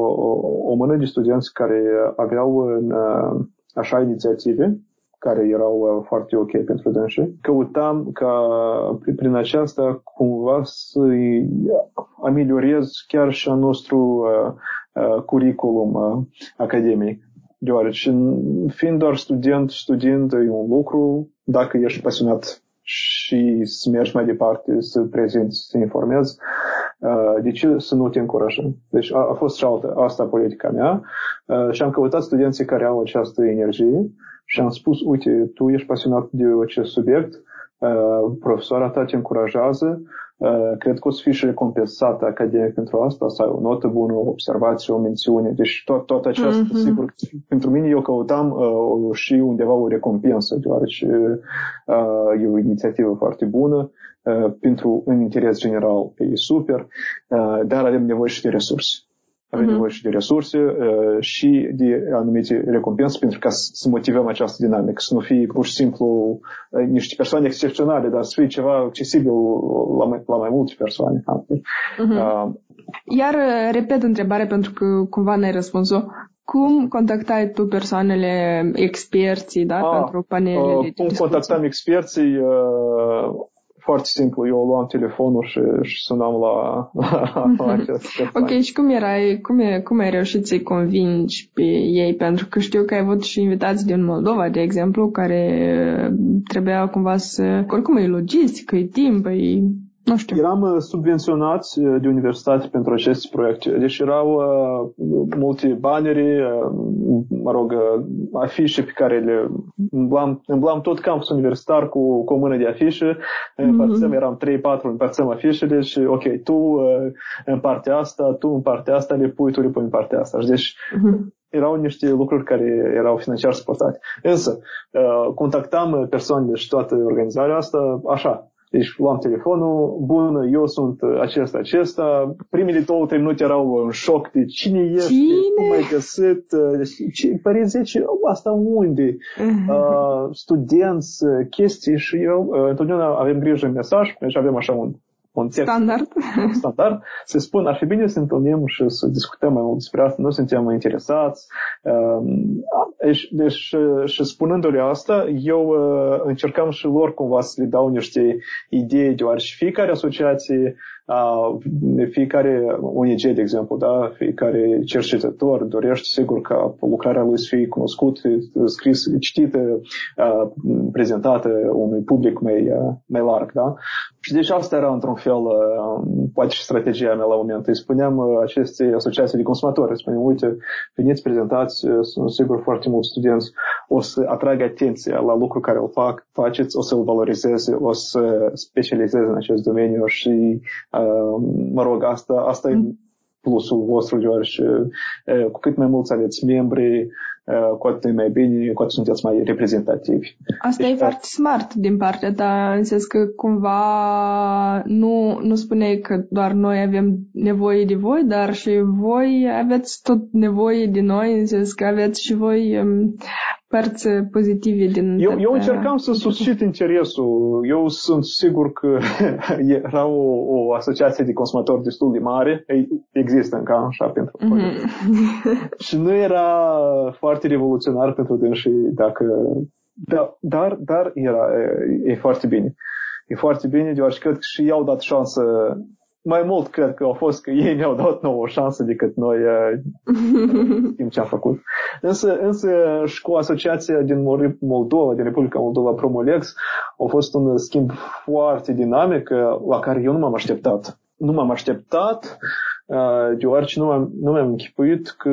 o mână de studenți care aveau în, uh, așa inițiative care erau uh, foarte ok pentru dânsii. Căutam ca prin aceasta cumva să ameliorez chiar și a nostru uh, uh, curriculum uh, academic. Deoarece fiind doar student, studiind e un lucru, dacă ești pasionat și să mergi mai departe, să prezinți, să informezi, uh, de ce să nu te încurajăm? Deci a, a fost și altă, asta politica mea uh, și am căutat studenții care au această energie și am spus, uite, tu ești pasionat de acest subiect, uh, profesoara ta te încurajează, uh, cred că o să fii și recompensată academic pentru asta, să ai o notă bună, o observație, o mențiune. Deci tot, tot aceasta, mm-hmm. sigur, pentru mine eu căutam uh, și undeva o recompensă, deoarece uh, e o inițiativă foarte bună, uh, pentru în interes general e super, uh, dar avem nevoie și de resurse avem uh-huh. nevoie și de resurse uh, și de anumite recompense pentru ca să motivăm această dinamică, să nu fie pur și simplu uh, niște persoane excepționale, dar să fie ceva accesibil la mai, la mai multe persoane. Uh-huh. Uh, Iar repet întrebarea pentru că cumva n-ai răspuns-o. Cum contactai tu persoanele, experții, da, a, pentru panelele uh, Cum contactam experții? Uh, foarte simplu, eu luam telefonul și, și sunam la, la acest Ok, și cum erai, cum, e, cum ai reușit să-i convingi pe ei? Pentru că știu că ai avut și invitații din Moldova, de exemplu, care trebuia cumva să... Oricum e logistică, e timp, e nu știu. Eram uh, subvenționați uh, de universitate pentru aceste proiecte. Deci erau uh, multe banere, uh, mă rog, uh, afișe pe care le îmblam, îmblam tot campusul universitar cu, cu o mână de afișe. Mm-hmm. Împărțăm, eram 3-4, împărțăm afișele și ok, tu uh, în partea asta, tu în partea asta le pui, tu le pui în partea asta. Deci mm-hmm erau niște lucruri care erau financiar suportate. Însă, contactam persoanele și toată organizarea asta așa, deci luam telefonul, bun, eu sunt acesta, acesta. Primele două, trei minute erau în șoc de cine ești, cine? cum ai găsit, ce, părinți zice, asta unde? Uh-huh. Uh, studenți, chestii și eu, uh, întotdeauna avem grijă în mesaj, deci avem așa un un text standard. standard, să spun, ar fi bine să întâlnim și să discutăm mai mult despre asta, nu suntem interesați. Deci, deci și spunându-le asta, eu încercam și lor cumva să le dau niște idei, deoarece fiecare asociație fiecare ONG, de exemplu, da, fiecare cercetător dorește, sigur, ca lucrarea lui să fie cunoscută, scris, citită, prezentată unui public mai, mai larg, da? Și deci asta era, într-un fel, poate și strategia mea la moment. Îi spuneam acestei asociații de consumatori, îi spuneam, uite, veniți, prezentați, sunt sigur foarte mulți studenți, o să atragă atenția la lucru care îl fac, faceți, o să-l valorizeze, o să specializeze în acest domeniu și mă rog, asta, asta mm. e plusul vostru, deoarece cu cât mai mulți aveți membri, cu atât mai bine, cu atât sunteți mai reprezentativi. Asta deci, e foarte smart din partea ta, în sens că cumva nu, nu spuneai că doar noi avem nevoie de voi, dar și voi aveți tot nevoie de noi, în sens că aveți și voi um, părți pozitive din... Eu, eu încercam să susțin interesul. Eu sunt sigur că era o, o asociație de consumatori destul de mare. Există încă așa pentru mm-hmm. Și nu era foarte revoluționar pentru dânsii dacă... Da, dar, dar era, e, e foarte bine. E foarte bine, deoarece cred că și i-au dat șansă mai mult cred că au fost că ei ne-au dat nouă o șansă decât noi știm ce a făcut. Însă, însă și cu asociația din Moldova, din Republica Moldova Promolex, a fost un schimb foarte dinamic la care eu nu m-am așteptat. Nu m-am așteptat deoarece nu, am, nu mi-am închipuit că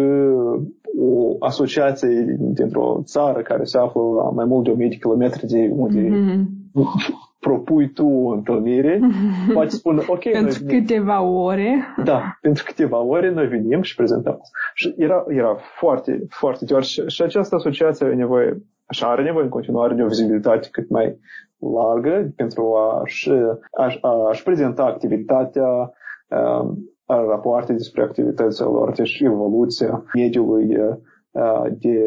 o asociație dintr-o țară care se află la mai mult de 1000 de kilometri de unde mm-hmm propui tu o întâlnire, poate spune, ok, pentru noi, câteva ore. Da, pentru câteva ore noi venim și prezentăm. Și era, era foarte, foarte deoarece și, și această asociație are nevoie, așa are nevoie în continuare de o vizibilitate cât mai largă pentru a-și, a, a, prezenta activitatea, um, a, rapoarte despre activitățile lor, deci evoluția mediului de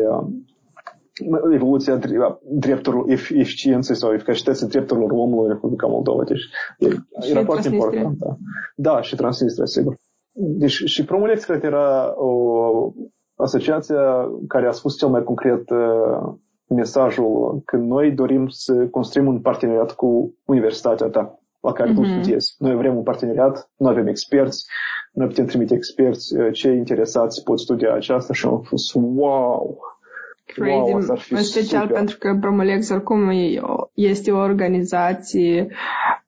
evoluția drepturilor, eficienței sau eficacității drepturilor omului în Republica Moldova. Deci era foarte important. Da. da, și Transnistria, sigur. Deci și Promulex, cred, era o asociație care a spus cel mai concret uh, mesajul că noi dorim să construim un parteneriat cu universitatea ta la care mm-hmm. tu mhm. studiezi. Noi vrem un parteneriat, nu avem experți, noi putem trimite experți, cei interesați pot studia aceasta și am fost wow! Crazy, wow, în special super. pentru că Promolex oricum este o organizație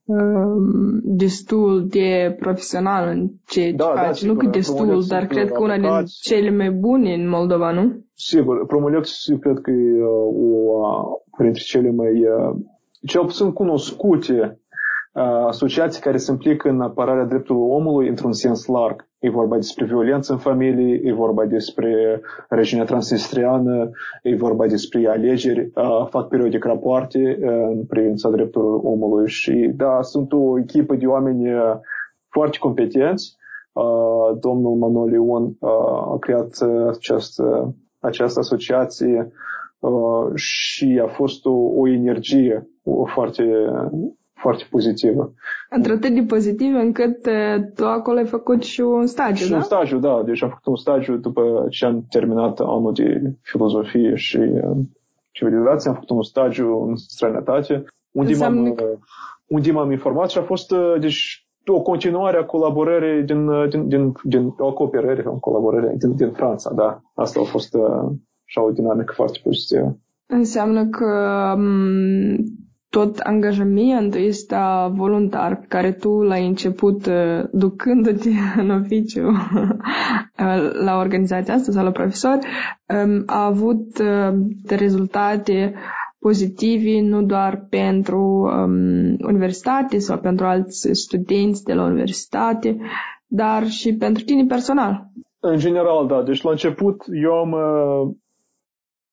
um, destul de profesional în ce da, face. Da, sigur, nu că destul, dar cred că una din cele mai bune în Moldova, nu? Sigur, Promolex cred că e uh, o printre cele mai uh, cel puțin cunoscute asociații care se implică în apărarea drepturilor omului într-un sens larg. E vorba despre violență în familie, e vorba despre regiunea transnistriană, e vorba despre alegeri, fac periodic rapoarte în privința drepturilor omului și da, sunt o echipă de oameni foarte competenți. Domnul Manol Ion a creat această, această asociație și a fost o, o energie foarte foarte pozitivă. Într-atât de pozitivă încât tu acolo ai făcut și un stagiu, și da? un stagiu, da. Deci am făcut un stagiu după ce am terminat anul de filozofie și civilizație. Am făcut un stagiu în străinătate, unde, m-am, că... unde m-am informat și a fost deci, o continuare a colaborării din, din, din, din o cooperare, o colaborare din, din Franța, da. Asta a fost uh, și o dinamică foarte pozitivă. Înseamnă că tot angajamentul este voluntar pe care tu l-ai început uh, ducându-te în oficiu uh, la organizația asta sau la profesor, um, a avut uh, rezultate pozitive nu doar pentru um, universitate sau pentru alți studenți de la universitate, dar și pentru tine personal. În general, da. Deci la început eu am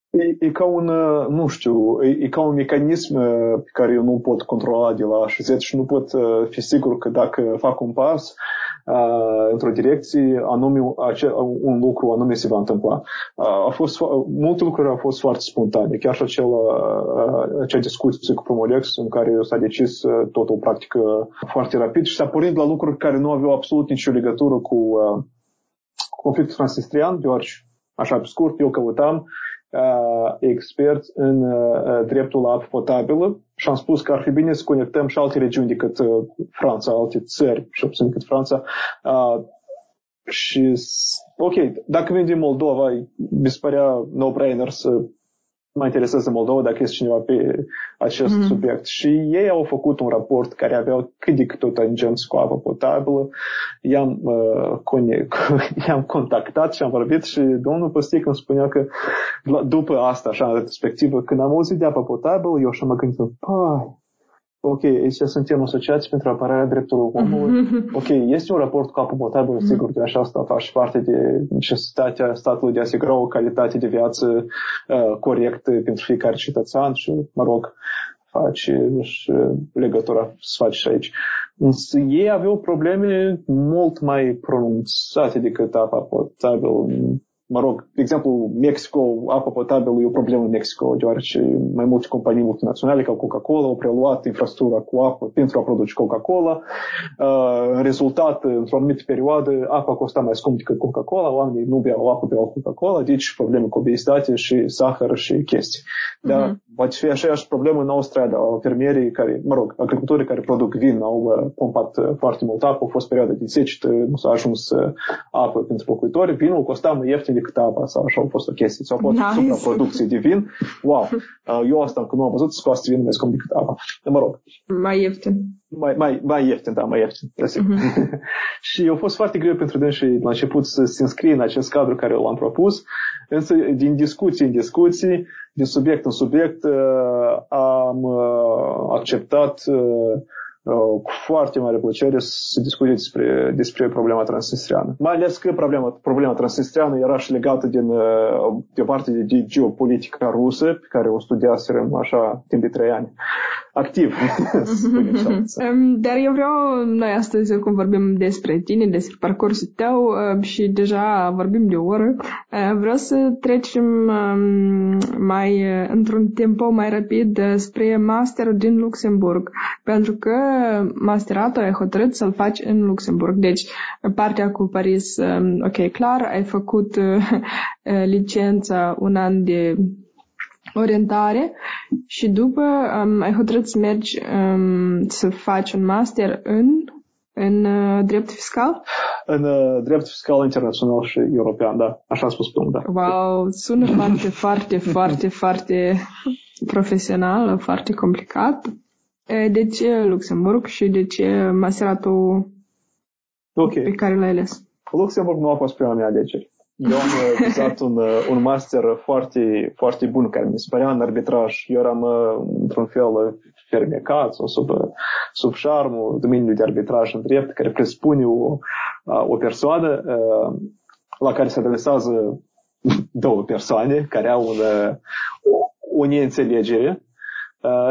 E, e ca un, uh, nu știu, e, e ca un mecanism uh, pe care eu nu pot controla de la A și nu pot uh, fi sigur că dacă fac un pas uh, într-o direcție, anume, ace- un lucru anume se va întâmpla. Uh, a fost, multe lucruri au fost foarte spontane. Chiar și acel, uh, acea discuție cu Promolex în care s-a decis uh, totul practic foarte rapid și s-a pornit la lucruri care nu aveau absolut nicio legătură cu uh, conflictul transnistrian, deoarece, așa pe scurt, eu căutam uh, experți în uh, dreptul la apă potabilă și am spus că ar fi bine să conectăm și alte regiuni decât uh, Franța, alte țări, și puțin decât Franța. Uh, și, ok, dacă vin din Moldova, mi se părea no-brainer să mă interesează Moldova dacă este cineva pe acest mm-hmm. subiect. Și ei au făcut un raport care avea cât de cât o tangență cu apă potabilă. I-am, uh, cone- i-am contactat și am vorbit și domnul Păstic îmi spunea că după asta, așa, în retrospectivă, când am auzit de apă potabilă, eu așa mă gândit, păi, ok, aici suntem asociați pentru apărarea drepturilor omului. Ok, este un raport cu apă potabilă, sigur, de așa asta faci parte de necesitatea statului de a asigura o calitate de viață uh, corectă pentru fiecare cetățean și, mă rog, faci și legătura să faci și aici. Însă ei aveau probleme mult mai pronunțate decât apa potabilă mă rog, de exemplu, Mexico, apă potabilă e o problemă în Mexico, deoarece mai multe companii multinaționale ca Coca-Cola au preluat infrastructura cu apă pentru a produce Coca-Cola. Uh, în rezultat, într-o anumită perioadă, apa costa mai scump decât Coca-Cola, oamenii nu beau apă, beau Coca-Cola, deci probleme cu obezitate și zahăr și chestii. Uh-huh. Dar va fi aceeași problemă în Australia. Fermierii care, mă rog, agricultorii care produc vin au uh, pompat uh, foarte mult apă, a fost perioada de secetă, nu s-a ajuns uh, apă pentru locuitori, vinul costa mai ieftin decât apa sau așa au fost o chestie. Sau poate nice. supraproducție de vin. Wow! Eu asta încă nu am văzut, scoate vin mai scump decât apa. Mă rog. Mai ieftin. Mai, mai, mai ieftin, da, mai ieftin. Uh-huh. și a fost foarte greu pentru dânsi la început să se înscrie în acest cadru care l-am propus, însă din discuții în discuții, din subiect în subiect, am acceptat cu foarte mare plăcere să discute despre, despre problema transnistriană. Mai ales că problema, problema transnistriană era și legată din, de o parte de geopolitica rusă, pe care o studiaserăm așa timp de trei ani activ. Dar eu vreau, noi astăzi cum vorbim despre tine, despre parcursul tău și deja vorbim de o oră, vreau să trecem mai într-un tempo mai rapid spre masterul din Luxemburg, pentru că masteratul ai hotărât să-l faci în Luxemburg. Deci, partea cu Paris, ok, clar, ai făcut licența un an de orientare și după um, ai hotărât să mergi um, să faci un master în în uh, drept fiscal? În uh, drept fiscal internațional și european, da. Așa a spus domnul, da. Wow, sună foarte, foarte, foarte, foarte profesional, foarte complicat. De ce Luxemburg și de ce maseratul okay. pe care l-ai ales? Luxemburg nu a fost prima mea alegere. Eu am uh, vizat un, uh, un master foarte, foarte bun care mi se părea în arbitraj. Eu eram uh, într-un fel fermecat sau sub, sub șarmul domeniului de arbitraj în drept care presupune o, o persoană la care se adresează două persoane care au un, o neînțelegere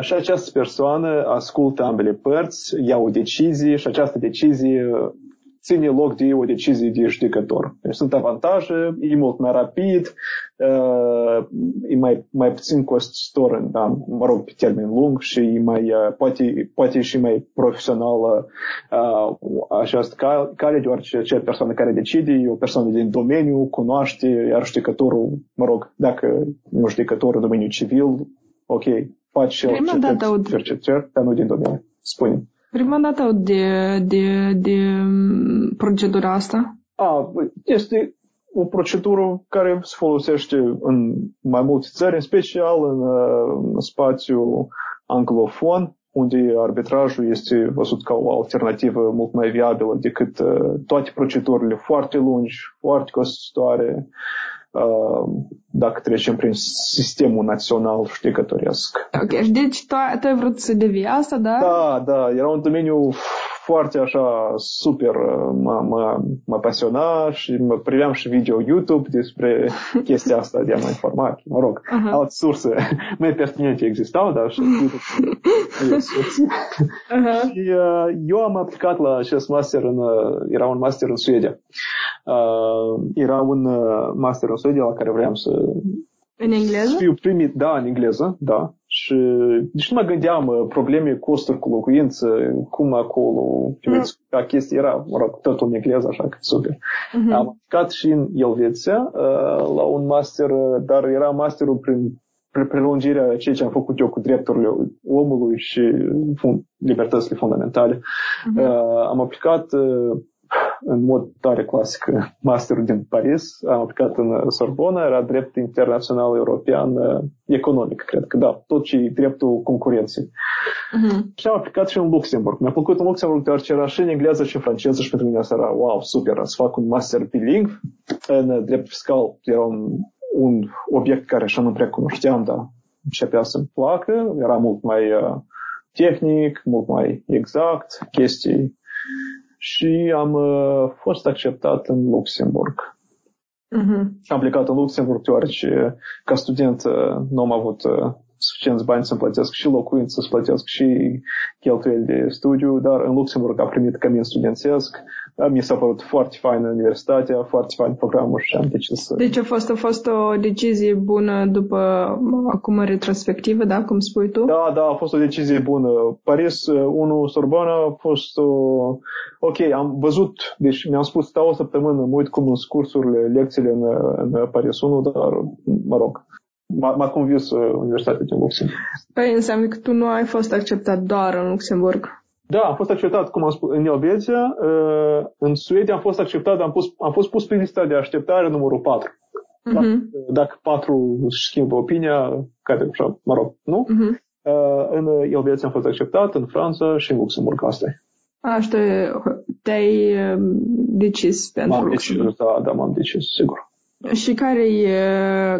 și această persoană ascultă ambele părți, ia o decizie și această decizie ține loc de o decizie de judecător. Deci sunt avantaje, e mult mai rapid, e mai, mai puțin costisitor, da, mă rog, pe termen lung și e mai, poate, poate și mai profesională această cale, deoarece acea persoană care decide e o persoană din domeniu, cunoaște, iar judecătorul, mă rog, dacă nu judecătorul în domeniul civil, ok, face și cercetări, dar nu din domeniu. Spune. Prima dată de, de, de mm, procedura asta? A, este o procedură care se folosește în mai multe țări, în special în, în spațiu anglofon, unde arbitrajul este văzut ca o alternativă mult mai viabilă decât uh, toate procedurile foarte lungi, foarte costisitoare, dacă trecem prin sistemul național judecătoresc. Ok, și deci tu, tu ai vrut să devii asta, da? Da, da, era un domeniu foarte așa super, mă, mă, mă pasiona și mă priveam și video YouTube despre chestia asta de a mă informa. Mă rog, uh-huh. alte surse mai pertinente existau, dar și YouTube uh-huh. Și uh, eu am aplicat la acest master, în, uh, era un master în Suedia. Uh, era un uh, master în Suedia la care vreau să în engleză? Fiu primit, da, în engleză, da. Și și deci nu mă gândeam uh, probleme, costuri cu locuință, cum acolo, mm. ca chestie era, mă rog, totul în engleză, așa că super. Mm-hmm. Am aplicat și în Elveția uh, la un master, uh, dar era masterul prin prelungirea ceea ce am făcut eu cu drepturile omului și fund, libertățile fundamentale. Mm-hmm. Uh, am aplicat uh, în mod tare clasic masterul din Paris, am aplicat în Sorbona, era drept internațional european economic, cred că da, tot ce e dreptul concurenței. Uh-huh. Și am aplicat și în Luxemburg. Mi-a plăcut în Luxemburg deoarece era și în engleză și în franceză și pentru mine asta era wow, super, să fac un master bilingv în drept fiscal. Era un, un obiect care așa nu prea cunoșteam, dar începea să-mi placă, era mult mai uh, tehnic, mult mai exact, chestii și am uh, fost acceptat în Luxemburg. Uh-huh. Am plecat în Luxemburg deoarece ca student uh, nu am avut uh, suficienți bani să plătesc și locuință, să plătesc și cheltuieli de studiu, dar în Luxemburg am primit cămin studențesc, mi s-a părut foarte faină universitatea, foarte fain programul și am decis să... Deci a fost, a fost o decizie bună după, acum retrospectivă, da, cum spui tu? Da, da, a fost o decizie bună. Paris 1 uh, Sorbona a fost o... Ok, am văzut, deci mi-am spus, stau o săptămână, mă uit cum sunt cursurile, lecțiile în, în Paris 1, dar, mă rog, m-a, m-a convins uh, Universitatea din Luxemburg. Păi înseamnă că tu nu ai fost acceptat doar în Luxemburg. Da, am fost acceptat, cum am spus, în Elveția. Uh, în Suedia am fost acceptat, am, pus, am fost pus pe lista de așteptare numărul 4. Uh-huh. Dacă, dacă 4 își schimbă opinia, care, așa, mă rog, nu? Uh-huh. În Elveția am fost acceptat, în Franța și în Luxemburg, asta e. Așa, te-ai um, decis pentru M-am decis, da, da, m-am decis, sigur. Și care e,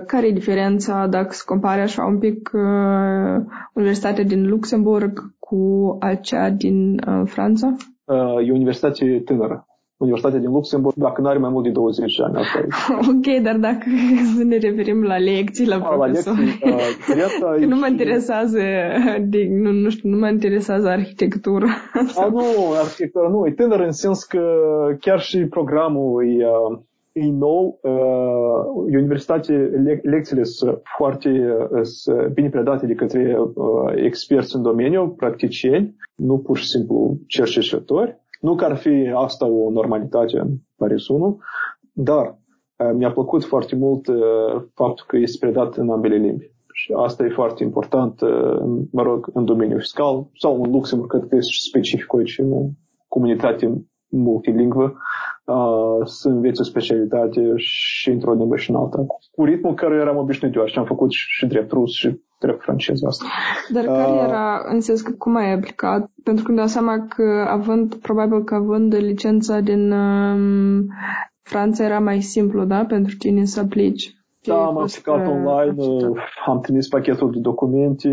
care e diferența dacă se compare așa un pic uh, Universitatea din Luxemburg cu acea din uh, Franța? Uh, e o universitate tânără. Universitatea din Luxemburg, dacă nu are mai mult de 20 ani. Asta e. ok, dar dacă să ne referim la lecții, la A, profesor. La lecții, uh, nu mă interesează, de, nu, nu știu, nu mă interesează arhitectura. A, nu, arhitectura nu, e tânăr în sens că chiar și programul e, uh, e nou, uh, universitate, le, lecțiile sunt foarte uh, sunt bine predate de către uh, experți în domeniu, practicieni, nu pur și simplu cercetători. Nu că ar fi asta o normalitate în Paris 1, dar uh, mi-a plăcut foarte mult uh, faptul că este predat în ambele limbi. Și asta e foarte important, uh, mă rog, în domeniul fiscal sau în Luxemburg, cred că este specific aici, o comunitate multilingvă uh, să înveți o specialitate și într-o limbă și în alta. Cu ritmul care eram obișnuit eu și am făcut și drept rus și drept francez asta. Dar care uh, era, în sens că cum ai aplicat? Pentru că îmi dau seama că având, probabil că având licența din um, Franța era mai simplu, da, pentru tine să aplici. Da, am aplicat online, ajutat. am trimis pachetul de documente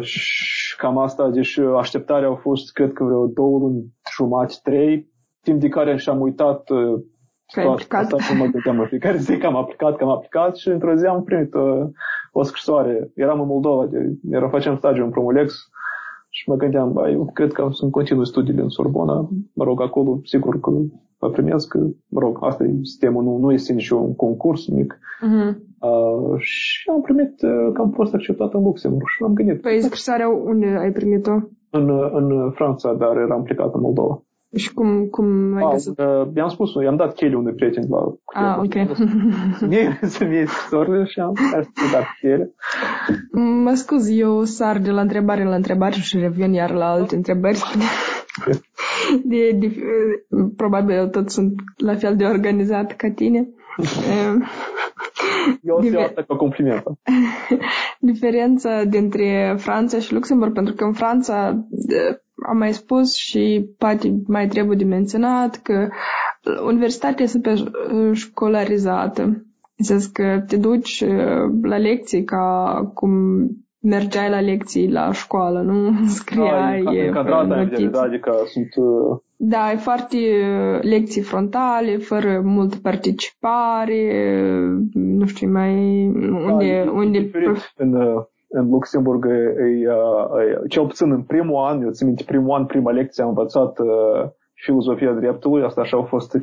și cam asta, deci așteptarea au fost, cred că vreo două luni jumate, trei, timp de care și-am uitat uh, că ai aplicat. Asta mă gândeam în fiecare zi că am aplicat, că am aplicat și într-o zi am primit uh, o scrisoare. Eram în Moldova, de, era facem stagiu în Promulex și mă gândeam, bă, eu cred că sunt continui studiile în Sorbona, mă rog, acolo, sigur că mă primesc, că, mă rog, asta e sistemul, nu, nu este niciun concurs mic. Uh-huh. Uh, și am primit uh, că am fost acceptat în Luxemburg și am gândit. Păi scrisoarea unde ai primit-o? În, în Franța, dar eram plecat în Moldova. Și cum, cum ai ah, găsit? Uh, i-am spus, i-am dat cheile unui prieten la Ah, ok. Să-mi iei scrisorile și am dat cheile. Mă scuz, eu sar de la întrebare la întrebare și revin iar la alte întrebări. de, de, probabil tot sunt la fel de organizat ca tine. Eu o să asta ca compliment. Diferența dintre Franța și Luxemburg, pentru că în Franța am mai spus și poate mai trebuie de menționat că universitatea este școlarizată. Zis că te duci uh, la lecții ca cum mergeai la lecții la școală, nu scriai da, e notițe. Da, adică sunt... Uh, da, e foarte uh, lecții frontale, fără multă participare, nu știu, mai... Unde... Da, unde în, în Luxemburg, e, e, e, cel puțin în primul an, eu țin minte, primul an, prima lecție am învățat uh, filozofia dreptului, asta așa a fost,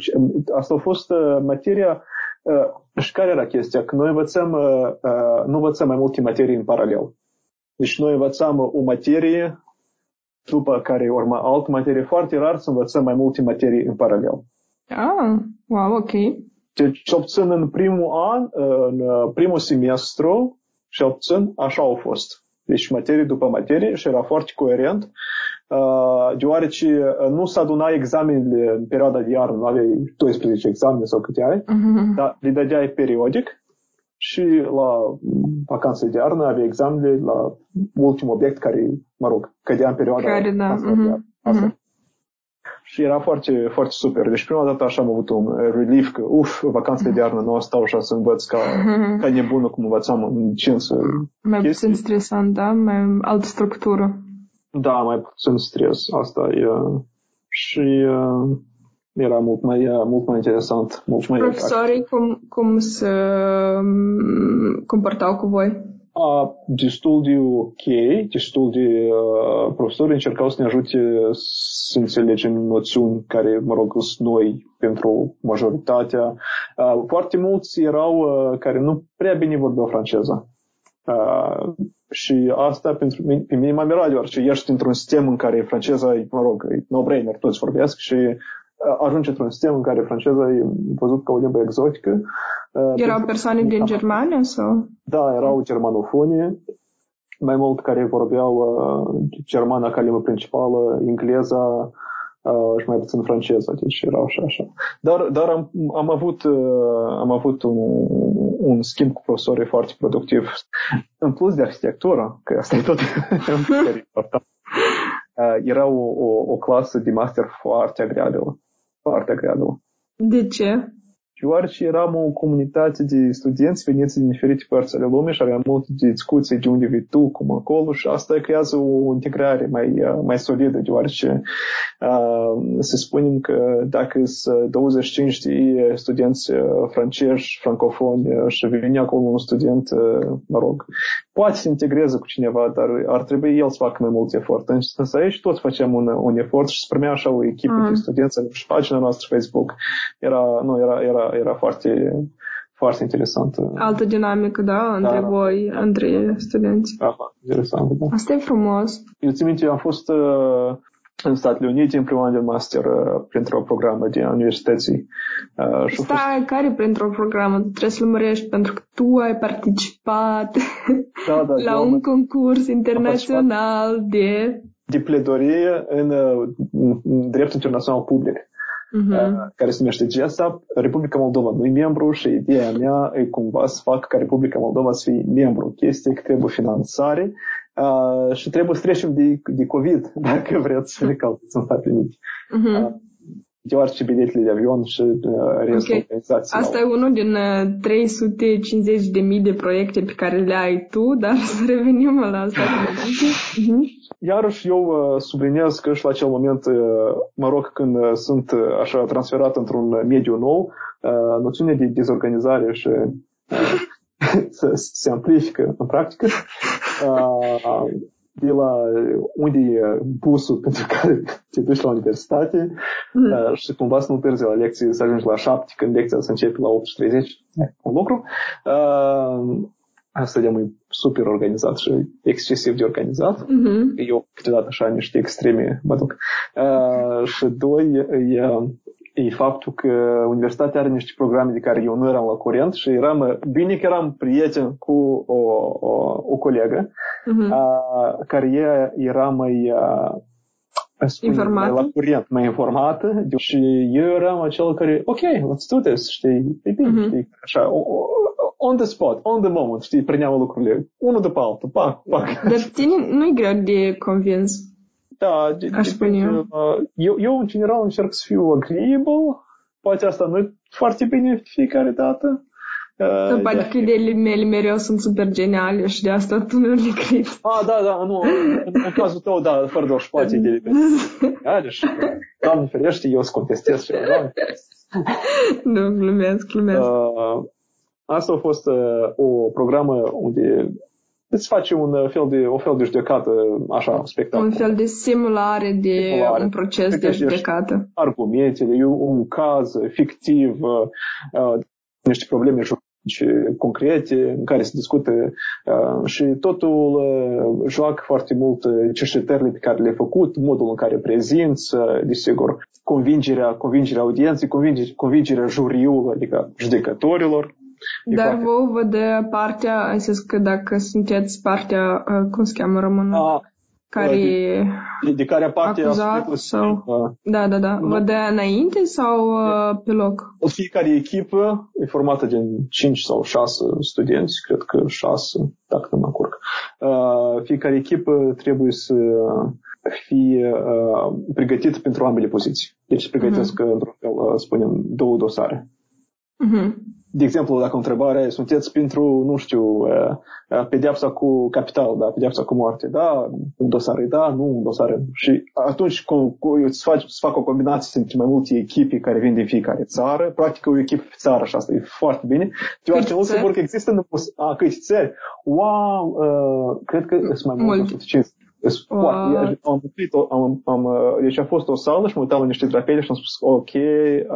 asta a fost uh, materia uh, și care era chestia? Că noi învățăm, uh, nu învățăm mai multe materii în paralel. Deci noi învățăm o materie, după care urma altă materie. Foarte rar să învățăm mai multe materii în paralel. Ah, wow, ok. Deci, obțin în primul an, în primul semestru, și obțin, așa au fost. Deci materie după materie și era foarte coerent, deoarece nu s-a aduna examenele în perioada de iarnă, nu aveai 12 examene sau câte ai, uh-huh. dar le dădeai periodic și la vacanța de iarnă avea examene la ultimul obiect care, mă rog, cădea în perioada care, da. asta. Uh-huh. Uh-huh. Și era foarte, foarte super. Deci prima dată așa am avut un relief că, uf, vacanța de iarnă nu stau așa să învăț ca, ca nebună cum învățam în cinsă. Mai chestii. puțin stresant, da? Mai altă structură. Da, mai puțin stres. Asta e. Și uh, era mult mai, mult mai interesant. Mult mai Profesorii cum, cum se um, comportau cu voi? A, destul de ok, destul de uh, profesori încercau să ne ajute să înțelegem noțiuni care, mă rog, sunt noi pentru majoritatea. Uh, foarte mulți erau uh, care nu prea bine vorbeau franceză. Uh, și asta pentru mine, pe mine m-a mirat, deoarece ești într-un sistem în care franceza, mă rog, e no-brainer, toți vorbesc și ajunge într-un sistem în care franceza e văzut ca o limbă exotică. Erau persoane din Germania sau? Da, erau germanofoni, mai mult care vorbeau uh, germana ca limbă principală, engleza uh, și mai puțin franceză, deci erau așa, așa. Dar, dar am, am avut, uh, am avut un, un schimb cu profesorii foarte productiv. În plus de arhitectură, că asta e tot important, uh, era o, o, o clasă de master foarte agreabilă foarte agreabilă. De ce? Deoarece eram o comunitate de studenți veniți din diferite părți ale lumii și aveam multe discuții de unde vii tu, cum acolo și asta creează o integrare mai, mai solidă, deoarece uh, să spunem că dacă sunt 25 de studenți francezi, francofoni și vine acolo un student, mă rog, poate să integreze cu cineva, dar ar trebui el să facă mai mult efort. Însă aici toți facem un, un efort și se primea așa o echipă mm. de studenți și pagina noastră Facebook era, nu, era, era, era foarte, foarte interesantă. Altă dinamică, da, între da, voi, da, între da, studenți. Aha, interesant, da. Asta e frumos. Eu țin minte, am fost uh, în Statele Unite în primul an de master uh, printr-o programă de universității. Uh, și Stai, fost... care printr-o programă? Trebuie să lămurești pentru că tu ai participat da, da, la un concurs internațional de... De pledorie în, în, în drept internațional public uh-huh. care se numește GESAP. Republica Moldova nu e membru și ideea mea e cumva să fac ca Republica Moldova să fie membru. Chestia că trebuie finanțare uh, și trebuie să trecem de, de COVID, dacă vreți să ne călătoți în Statele Unite. Uh-huh. Uh, deoarece biletele de avion și uh, restul okay. organizației. Asta e unul din uh, 350.000 de proiecte pe care le ai tu, dar să revenim la asta. uh-huh. Iarăși eu uh, subliniez că și la acel moment, uh, mă rog, când uh, sunt uh, așa transferat într-un mediu nou, uh, noțiunea de dezorganizare și uh, se, se amplifică în practică. Uh, de la unde e busul pentru care te duci la universitate mm. și cumva să nu târzi la lecții, să ajungi la 7 când lecția să începe la 8.30, un lucru. Uh, asta de e super organizat și excesiv de organizat. Mm-hmm. Eu câteodată așa niște extreme mă duc. Uh, și doi, e, e faptul că universitatea are niște programe de care eu nu eram la curent și eram, bine că eram prieten cu o, o, o colegă uh-huh. uh, care ea era mai uh, informată. la curent, mai informată și eu eram acel care, ok, let's do this, știi, e bine, uh-huh. știi, așa, on the spot, on the moment, știi, prineam lucrurile, unul după altul, pac, pac. Dar tine nu-i greu de convins. Da, de, Aș spune eu. Uh, eu. Eu, în general, încerc să fiu agreeable. Poate asta nu e foarte bine fiecare dată. Uh, poate că ideile mele mereu sunt super geniale și de asta tu nu le crezi. Ah, da, da, nu, în, în cazul tău, da, fără doar poate ideile mele. Deci, doamne ferește, eu să contestez și doamne Nu, glumesc, glumesc. Uh, asta a fost uh, o programă unde îți face un fel de, o fel de judecată, așa, spectacol. Un fel de simulare de simulare. un proces de judecată. Argumentele, un caz fictiv, uh, niște probleme și concrete în care se discută uh, și totul uh, joacă foarte mult uh, cercetările pe care le-ai făcut, modul în care prezinți, uh, desigur, convingerea, convingerea audienței, convingerea, convingerea juriului, adică judecătorilor. Dar vă văd de partea, ai zis că dacă sunteți partea, uh, cum se cheamă română? A, care de, de care parte acuzat a sau... uh, Da, da, da. Nu. Vă dea înainte sau uh, pe loc? Fiecare echipă e formată din 5 sau 6 studenți, cred că 6, dacă nu mă curc. Uh, Fiecare echipă trebuie să fie uh, pregătită pentru ambele poziții. Deci se pregătesc, într-un fel, uh, spunem, două dosare. Mhm de exemplu, dacă întrebarea întrebare, sunteți pentru, nu știu, eh, eh, pedeapsa cu capital, da, pedeapsa cu moarte, da, un dosar da, nu un dosar. Și atunci cu, cu, eu îți fac, îți fac o combinație între mai multe echipe care vin din fiecare țară, practic o echipă pe țară și asta e foarte bine. Deoarece în Luxemburg există, a, câți țări? Wow, uh, cred că sunt mai multe. Mult. 150 foarte. Am, am, am, am, uh, deci a fost o sală și mă uitam la niște drapele și am spus, ok,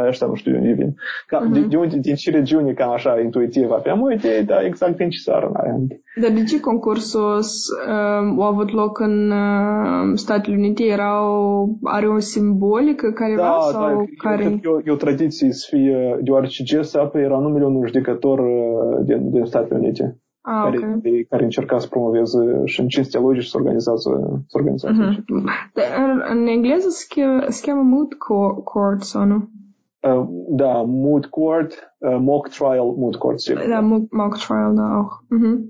ăștia nu știu de unde vin. Ca, de, Mhm. de unde, din ce regiune, cam așa, intuitiv, aveam o idee, dar exact din ce țară n-aveam. Dar de ce concursul uh, a avut loc în uh, Statele Unite? Era o, are o simbolică careva Da, sau da, eu care? cred că e o, e o tradiție să fie, deoarece GSAP era numele unui judecător uh, din, din Statele Unite, Ah, ok. care, care încerca să promoveze și în cinstea lor și să organizează, să organizează. Mhm. Dar în, în engleză se cheamă, se cheamă moot co- court sau nu? Uh, da, moot court, uh, mock trial, moot court. sigur. Da, mock, mock trial, da, auch. Mhm.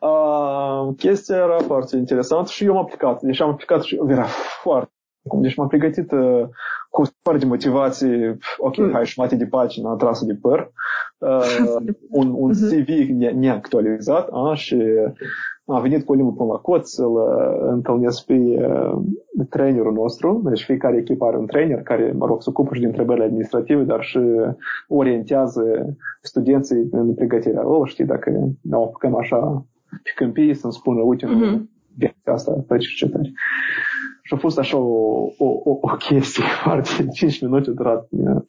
Uh, chestia era foarte interesantă și eu am aplicat. Deci am aplicat și era foarte deci m-am pregătit uh, cu super de motivație, ok, Mm. hai jumate de pagină trasă de păr, uh, un, un Mhm. CV ne- neactualizat a, și a venit cu limba până la cot să-l uh, întâlnesc pe uh, trainerul nostru. Deci fiecare echipă are un trainer care, mă rog, se ocupă și de întrebările administrative, dar și orientează studenții în pregătirea lor, știi, dacă ne apucăm așa pe câmpii să-mi spună, uite, Mhm. de asta, faci cercetări. Și a fost așa o, o, o, o chestie foarte, 5 minute a durat. uh,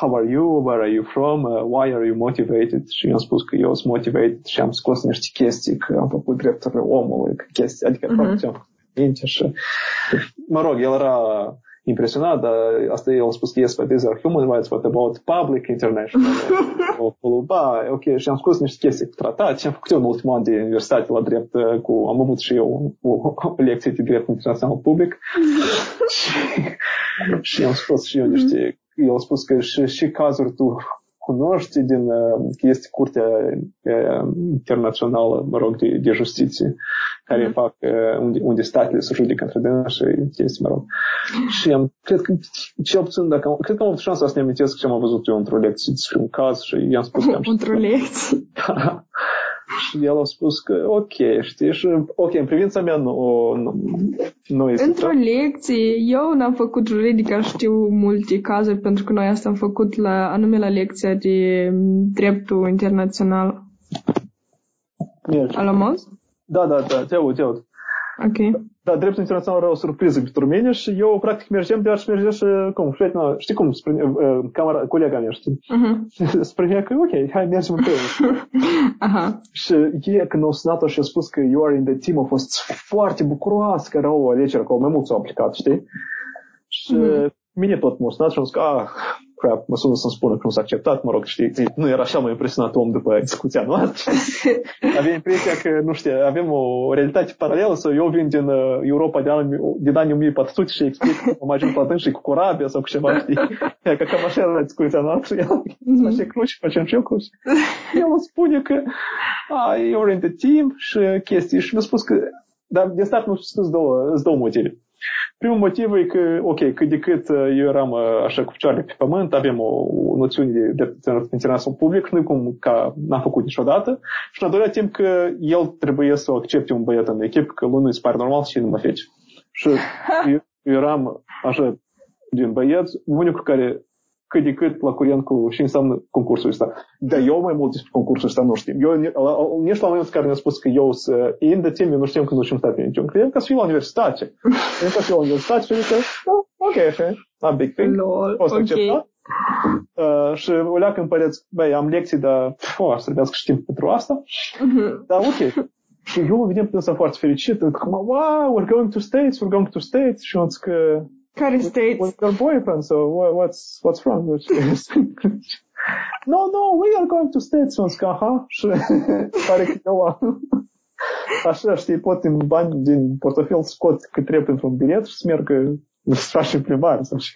How are you? Where are you from? Uh, why are you motivated? Și eu am spus că eu sunt motivated și am scos niște chestii, că am făcut drepturile omului, că chestii, adică Mhm. practic am făcut minte și, mă rog, el era impresionat, dar asta el a spus că yes, but these are human rights, what about public international? Acolo, ba, ok, și am scos niște chestii cu tratat și am făcut eu în ultimul an de universitate la drept, uh, cu, am avut și eu o, o lecție de drept internațional public și, și am scos și eu niște, el a spus că și, și cazuri tu cunoști din, uh, că este Curtea uh, Internațională, mă rog, de, de Justiție, care Mhm. fac, uh, unde, unde statele se judecă între dână și chestii, mă rog. Și am, cred că, cel puțin, dacă am, cred că am avut șansa să ne amintesc ce am văzut eu într-o lecție despre un caz și i-am spus că am Într-o lecție. Da. Și el a spus că, ok, știi, și, ok, în privința mea nu, nu, nu este Într-o lecție, eu n-am făcut juridică, știu multe cazuri, pentru că noi asta am făcut la, anume la lecția de mm, dreptul internațional. Merge. Alamos? Da, da, da, te aud, te aud. Ok. Da, dreptul internațional era o surpriză pentru mine și eu practic mergeam, dar și mergea și, cum, prietena, știi cum, spre, uh, camera, colega mea, știi? Mhm. Spunea că, ok, hai, mergem împreună. Aha. și e, când a sunat-o și a spus că you are in the team, a fost foarte bucuroasă că era o alegere acolo, mai mulți au aplicat, știi? Și Mhm. mine tot m-a sunat și am zis că, ah, crap, mă sună să-mi spună că nu s-a acceptat, mă rog, știi, nu era așa mai impresionat om după discuția noastră. Avem impresia că, nu știu, avem o realitate paralelă sau eu vin din uh, Europa de anii, din anii 1400 și explic cum am ajuns la dâns și cu corabia sau cu ceva, știi? Că cam așa era discuția noastră. El Mhm. face cruci, facem și eu cruci. El îmi spune că a, you're in the team și chestii și mi-a spus că, dar de start mi-a spus două, sunt două motive. Primul motiv e că, ok, cât de cât uh, eu eram uh, așa cu picioarele pe pământ, avem o, o noțiune de drept internațional public, nu cum ca n-am făcut niciodată. Și în al doilea timp că el trebuie să accepte un băiat în echipă, că lui nu-i se pare normal și nu mă fece. Și eu, eu eram așa din băieți, unicul care cât de cât la curent cu ce înseamnă concursul ăsta. Dar eu mai mult despre concursul ăsta nu știu. Eu ni- la- la- nici la momentul în care mi-a spus că eu să in the team, eu nu știam că nu știu stat niciun. Credeam că să fiu la universitate. Credeam că să fiu la universitate și zic că, oh, ok, ok, not big thing. Lol. Poți Ok. accepta? Uh, și o leacă împăreți, băi, am lecții, dar o, să trebuiască să știm pentru asta. Uh-huh. Dar ok. Și eu evident sunt foarte fericit, că wow, we're going to States, we're going to States. Și eu zic că... Care States? With your boyfriend, so what's, what's wrong? no, no, we are going to States. Și eu zic, aha, și pare că eu Așa, știi, pot în bani din portofel scot cât trebuie pentru un bilet și să merg să facem plimbare. Sau și...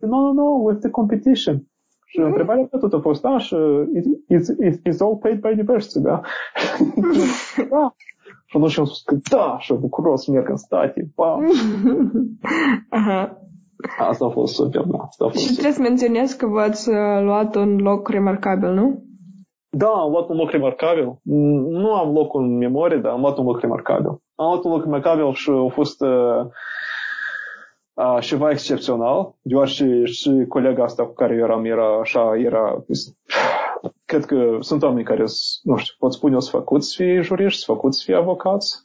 No, no, no, with the competition. Și mm-hmm. întrebarea pe tot a fost, da, și it's, it's, it's all paid by university, da? da. Și atunci am spus că da, și bucuros merg în state, pa. Aha. Asta a fost super, da. Asta a fost și trebuie să menționez că v-ați luat un loc remarcabil, nu? Da, am luat un loc remarcabil. Nu am locul în memorie, dar am luat un loc remarcabil. Am luat un loc remarcabil și a fost uh, uh, ceva excepțional, deoarece și colega asta cu care eram era așa, era... Cred că sunt oameni care, nu știu, pot spune, o să făcuți să fie juriști, să făcuți să fie avocați.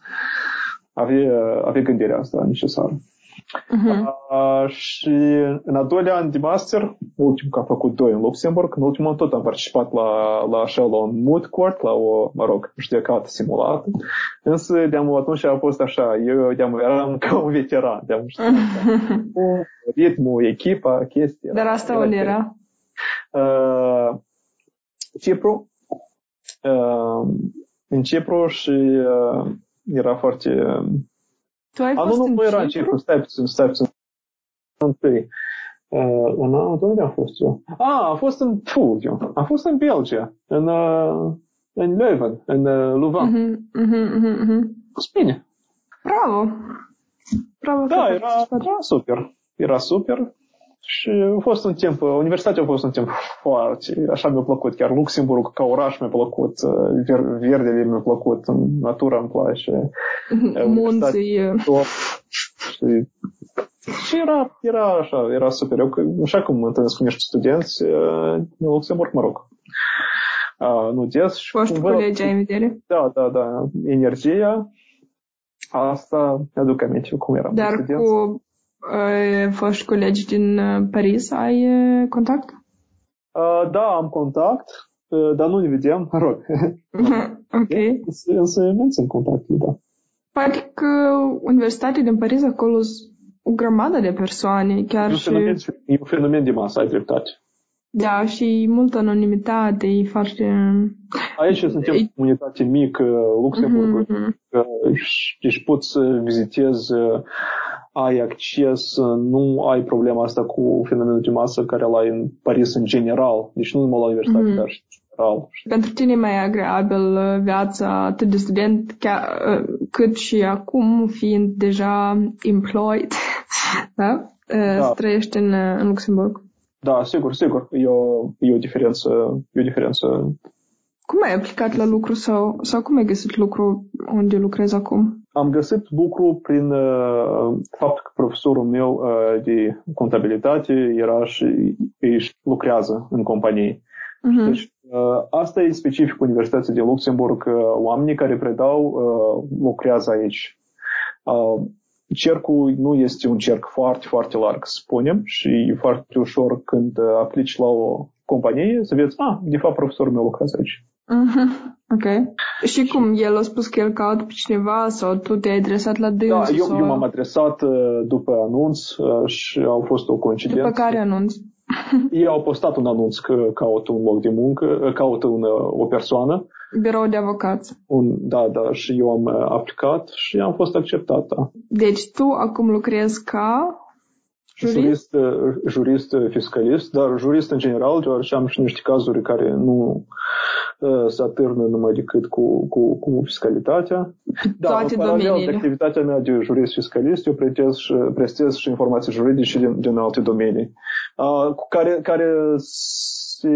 Avea, avea gândirea asta necesară. Uh-huh. Uh, și în al doilea an de master, ultimul că am făcut doi în Luxemburg, în ultimul tot am participat la, la așa, la un mood court, la o, mă rog, judecată simulată. Însă, de-am atunci a fost așa, eu de-am eram ca un veteran, de-am uh-huh. ritmul, echipa, chestia. Dar asta unde era? Uh, Cipru. Uh, în Cipru și uh, era foarte tu ai A, fost nu, nu, nu era în Cipru, stai puțin, stai puțin. Întâi. Uh, în anul, unde am fost eu? Ah, am fost în, fu, eu, am fost în Belgia, în, uh, în Leuven, în uh, Louvain. Mm-hmm, mm-hmm, mm-hmm. Fost bine. Bravo! Bravo da, era, era super. Era super. Și a fost un timp, universitatea a fost un timp foarte, așa mi-a plăcut, chiar Luxemburg ca oraș mi-a plăcut, ver, verdele mi-a plăcut, natura îmi place. Munții. Și, și era, era așa, era super. Eu, așa cum mă întâlnesc cu niște studenți în Luxemburg, mă rog. A, nu des. Și Foști colegi ai în vedere? Da, da, da. Energia, asta mi-aduc aminte cum eram Dar cu foști colegi din Paris, ai contact? Uh, da, am contact, uh, dar nu ne vedem, mă rog. ok. Însă mențin contactul, da. Pare că Universitatea din Paris acolo o grămadă de persoane, chiar e și... Fenomen, e un fenomen de masă, ai dreptate. Da, și multă anonimitate, e foarte... Aici suntem e... comunitate mică, Luxemburg, mm-hmm. și poți să vizitezi ai acces, nu ai problema asta cu fenomenul de masă care l ai în Paris în general, deci nu numai la universitate, mm-hmm. dar și general. Pentru tine e mai agreabil uh, viața atât de student chiar, uh, cât și acum fiind deja employed, da? Uh, da. Să trăiești în, în Luxemburg. Da, sigur, sigur. E o, e o diferență, e o diferență cum ai aplicat la lucru sau, sau cum ai găsit lucru unde lucrezi acum? Am găsit lucru prin uh, faptul că profesorul meu uh, de contabilitate era și își lucrează în companie. Uh-huh. Deci uh, asta e specific Universității de Luxemburg. Uh, oamenii care predau uh, lucrează aici. Uh, cercul nu este un cerc foarte, foarte larg, să spunem, și e foarte ușor când aplici la o companie să vezi, ah, de fapt profesorul meu lucrează aici. Uh-huh. Ok. Și cum? El a spus că el caută pe cineva sau tu te-ai adresat la dânsul? Da, eu, sau... eu m-am adresat uh, după anunț uh, și a fost o coincidență. După care anunț? Ei au postat un anunț că caută un loc de muncă, uh, caută un, o persoană. Birou de avocați. Un, da, da, și eu am aplicat și am fost acceptat, da. Deci tu acum lucrezi ca Jurist? Jurist, fiscalist, dar jurist în general, deoarece am și niște cazuri care nu se atârnă numai decât cu, cu, cu fiscalitatea. Da, Toate în paralel de activitatea mea de jurist fiscalist, eu prestez și, prestez și informații juridice din, din alte domenii, uh, care, care se,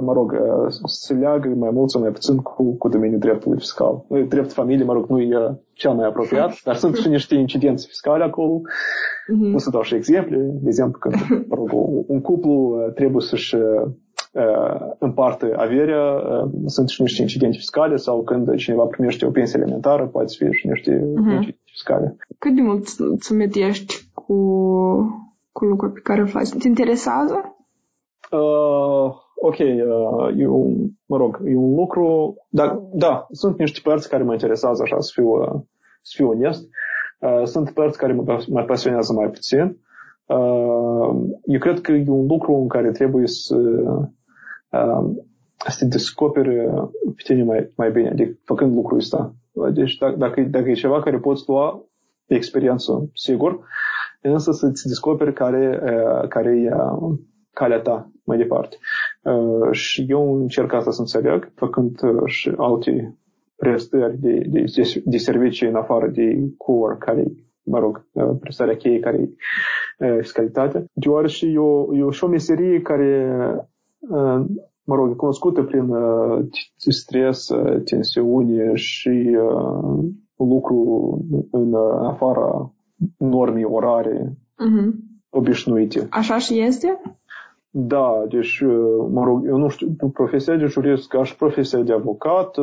mă rog, se leagă mai mult sau mai puțin cu, cu domeniul dreptului fiscal. Drept familie, mă rog, nu e cel mai apropiat, dar sunt și niște incidențe fiscale acolo. Mm-hmm. O să dau și exemple. De exemplu, când mă rog, un cuplu trebuie să-și împarte averea, sunt și niște incidente fiscale sau când cineva primește o pensie alimentară, poate fi și niște uh-huh. incidente fiscale. Cât de mult țumetești cu, cu lucruri pe care îl faci? Te interesează? Uh, ok, uh, e un, mă rog, e un lucru, dar da, sunt niște părți care mă interesează așa, să fiu, uh, să fiu onest. Uh, sunt părți care mă, mă pasionează mai puțin. Uh, eu cred că e un lucru în care trebuie să, uh, să te descoperi pe tine mai, mai bine, adică făcând lucrul ăsta. Deci dacă, dacă, dacă e ceva care poți lua experiență, sigur, însă să-ți descoperi care, uh, care e uh, calea ta mai departe. Uh, și eu încerc asta să înțeleg, făcând uh, și alte prestări de, de, de, de servicii în afară de core, care mă rog, uh, prestarea cheie care e fiscalitate, deoarece eu, eu și o meserie care, mă rog, cunoscută prin stres, tensiune și lucru în afara normii orare uh-huh. obișnuite. Așa și este? Da, deci, mă rog, eu nu știu, profesia de jurist ca și profesia de avocat,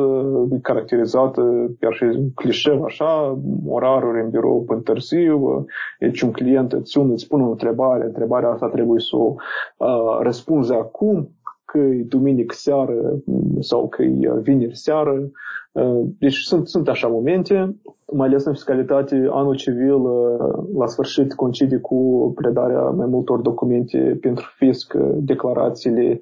caracterizată chiar și clișeu, așa, oraruri în birou până târziu, deci un client îți sună, îți pune o întrebare, întrebarea asta trebuie să o uh, răspunzi acum, că e duminică seară sau că e vineri seară. Deci sunt, sunt așa momente, mai ales în fiscalitate, anul civil la sfârșit coincide cu predarea mai multor documente pentru fisc, declarațiile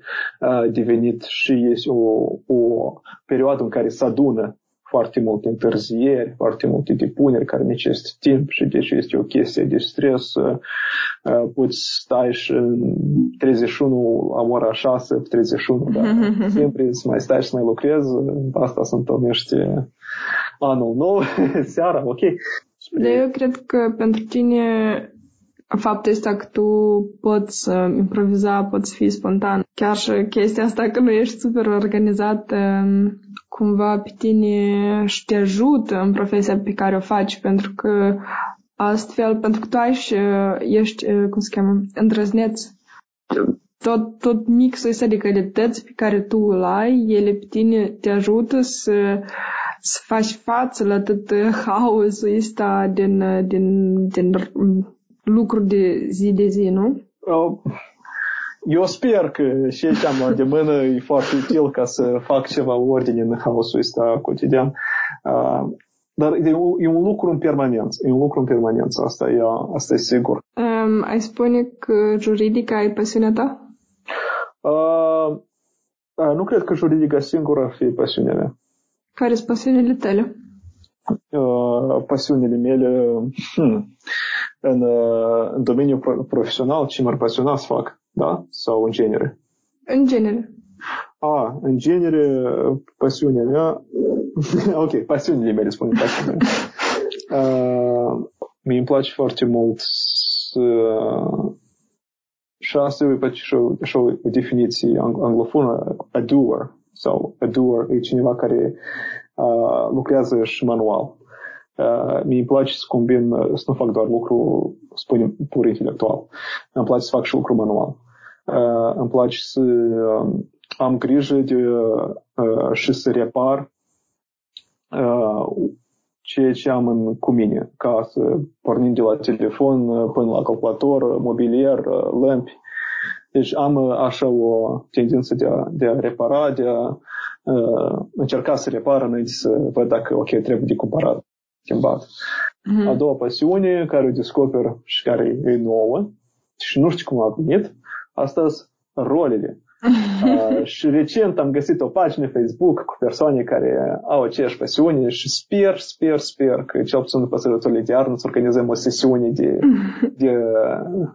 devenit și este o, o perioadă în care se adună foarte multe întârzieri, foarte multe depuneri care necesită timp și deci este o chestie de stres. Uh, poți stai și în 31 la ora 6, 31, dar sempre să mai stai și să mai lucrezi. Asta se întâlnește anul nou, seara, ok. De eu cred că pentru tine faptul ăsta că tu poți uh, improviza, poți fi spontan. Chiar și chestia asta că nu ești super organizat, um, cumva pe tine și te ajută în profesia pe care o faci, pentru că astfel, pentru că tu ai și uh, ești, uh, cum se cheamă, îndrăzneț. Tot, tot mixul ăsta de calități pe care tu îl ai, ele pe tine te ajută să, să faci față la tot haosul ăsta din, din, din lucruri de zi de zi, nu? Eu sper că și ce am la de mână e foarte util ca să fac ceva ordine în haosul ăsta cotidian. Dar e un, e un lucru în permanență. E un lucru în permanență. Asta e, asta e sigur. Um, ai spune că juridica e pasiunea ta? Uh, uh, nu cred că juridica singură ar fi pasiunea mea. Care sunt pasiunile tale? Uh, pasiunile mele... Hmm în, uh, în domeniul profesional ce m-ar pasiona să fac, da? Sau în genere? În genere. A, în genere, pasiunea mea... ok, pasiunile mele, spun pasiunea mea. Uh, mi îmi place foarte mult să... Și asta e poate și o, și o definiție anglofonă, a doer, sau a doer e cineva care uh, lucrează și manual. Uh, mi îmi place să combin, uh, să nu fac doar lucru, spunem, pur intelectual. Îmi place să fac și lucru manual. Uh, îmi place să uh, am grijă de uh, și să repar uh, ceea ce am în, cu mine, ca să pornim de la telefon uh, până la calculator, mobilier, uh, lămpi. Deci am așa o tendință de a, de a repara, de a uh, încerca să repar înainte să văd dacă, ok, trebuie de cumpărat schimbat. Mm-hmm. A doua pasiune care o descoper și care e nouă și nu știu cum a venit, asta sunt rolele. uh, și recent am găsit o pagină Facebook cu persoane care au aceeași pasiune și sper, sper, sper că cel puțin după sărbătorile de iarnă să organizăm o sesiune de, de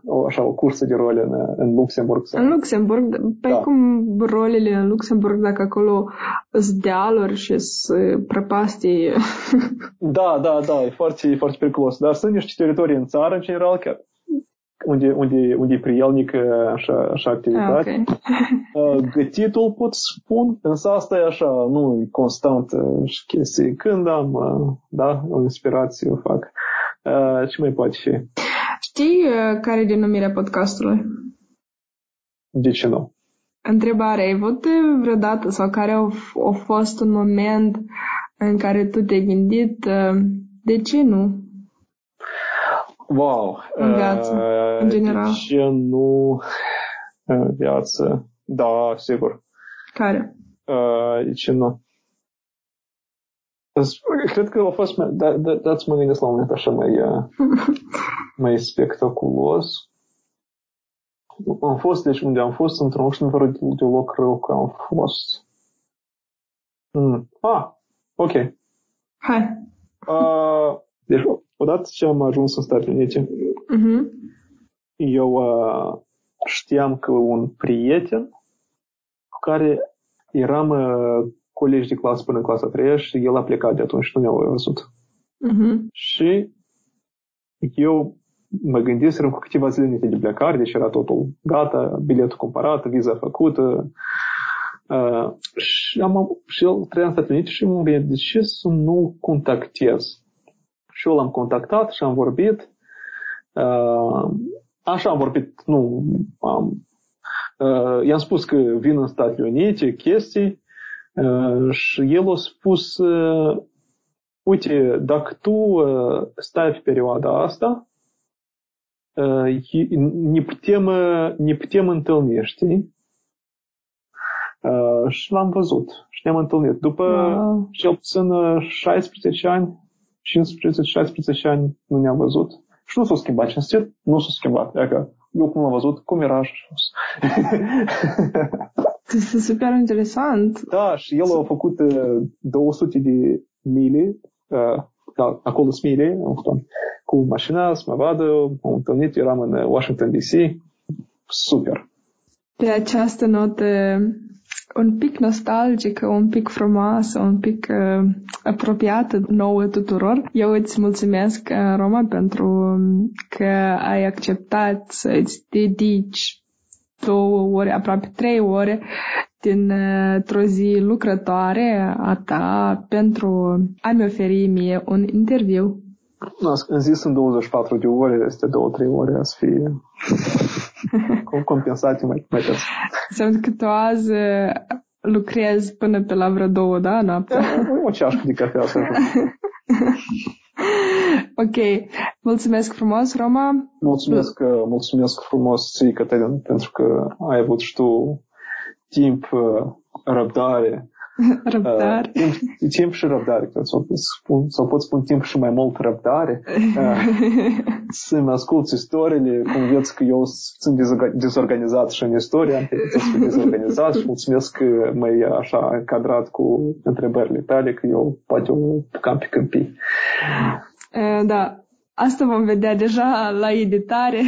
o, așa, o cursă de role în, în Luxemburg. Sau... În Luxemburg? Păi da. cum rolele în Luxemburg dacă acolo sunt dealuri și sunt prăpastii? da, da, da, e foarte, e foarte periculos. Dar sunt niște teritorii în țară, în general, chiar unde, unde, unde e prielnică așa, așa activitate. Ah, okay. Gătitul pot spun, însă asta e așa, nu e constant și chestii. Când am, da, o inspirație o fac. Ce mai poate fi? Știi care e denumirea podcastului? De ce nu? Întrebare, ai avut vreodată sau care a, a fost un moment în care tu te-ai gândit de ce nu? Wow. În viață, uh, în general. Ce nu... uh, viață. Da, sigur. Care? Uh, ce nu. Cred că a fost, da, da, dați mă gândesc la un moment așa mai, uh, mai spectaculos. Am fost, deci unde am fost, într-un nu fără de loc rău că am fost. Mm. Ah, ok. Hai. Uh, deci, odată ce am ajuns în Statele Unite, uh-huh. eu uh, știam că un prieten cu care eram uh, colegi de clasă până în clasa 3 și el a plecat de atunci, nu ne-au văzut. Uh-huh. Și eu mă gândisem cu câteva zile înainte de plecare, deci era totul gata, biletul cumpărat, viza făcută. Uh, și, am, și el trăia în Statele Unite și m-am gândit, de ce să nu contactez? Și eu l-am contactat și am vorbit. Uh, așa am vorbit, nu, am, uh, i-am spus că vin în Statele Unite, chestii, uh, și el a spus, uh, uite, dacă tu uh, stai pe perioada asta, ne putem, ne putem întâlni, știi? Și l-am văzut și ne-am întâlnit. După wow. cel puțin 16 ani, 15-16 ani nu ne-am văzut. Și nu s-a schimbat cinstit, nu s-a schimbat. Adică eu cum l-am văzut, cum era și Este super interesant. Da, și el a făcut 200 de mile, da, acolo sunt mile, cu mașina să mă vadă, am întâlnit, eram în Washington DC, super. Pe această notă un pic nostalgică, un pic frumoasă, un pic uh, apropiată nouă tuturor. Eu îți mulțumesc, uh, Roma, pentru că ai acceptat să-ți dedici două ore, aproape trei ore dintr-o zi lucrătoare a ta pentru a-mi oferi mie un interviu. În zis în 24 de ore, este 2-3 ore, să fie compensate mai, mai des. Înseamnă că tu azi uh, lucrezi până pe la vreo două, da, noaptea? o ceașcă de cafea să Ok. Mulțumesc frumos, Roma. Mulțumesc, uh, mulțumesc frumos ție, Cătălin, pentru că ai avut și tu timp, uh, răbdare Răbdare. Uh, timp, timp și răbdare, cred, sau, spun, sau pot spun timp și mai mult răbdare. Uh, să-mi ascult istoriile, cum vezi că eu sunt dezorganizat și în istorie, am să fiu dezorganizat și mulțumesc că m-ai așa încadrat cu întrebările tale, că eu poate o cam pe câmpii. Uh, da, Asta vom vedea deja la editare.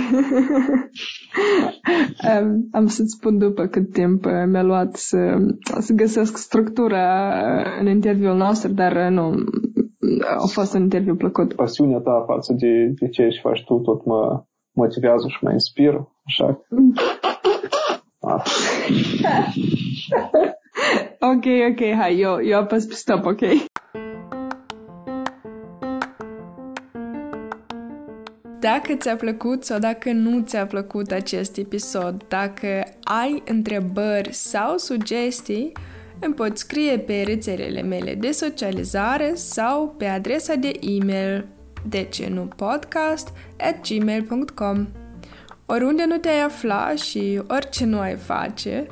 Am să-ți spun după cât timp uh, mi-a luat să, să găsesc structura uh, în interviul nostru, dar uh, nu, a fost un interviu plăcut. Pasiunea ta față de, de ce și faci tu tot mă motivează și mă inspiră, așa. Ah. ok, ok, hai, eu, eu apăs pe stop, ok? Dacă ți-a plăcut sau dacă nu ți-a plăcut acest episod, dacă ai întrebări sau sugestii, îmi poți scrie pe rețelele mele de socializare sau pe adresa de e-mail de ce nu podcast at gmail.com Oriunde nu te-ai afla și orice nu ai face,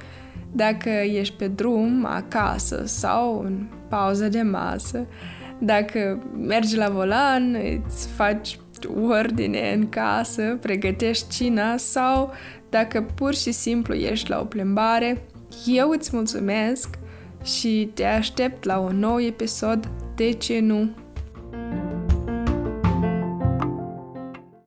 dacă ești pe drum, acasă sau în pauză de masă, dacă mergi la volan, îți faci ordine în casă, pregătești cina sau dacă pur și simplu ești la o plimbare, eu îți mulțumesc și te aștept la un nou episod De ce nu?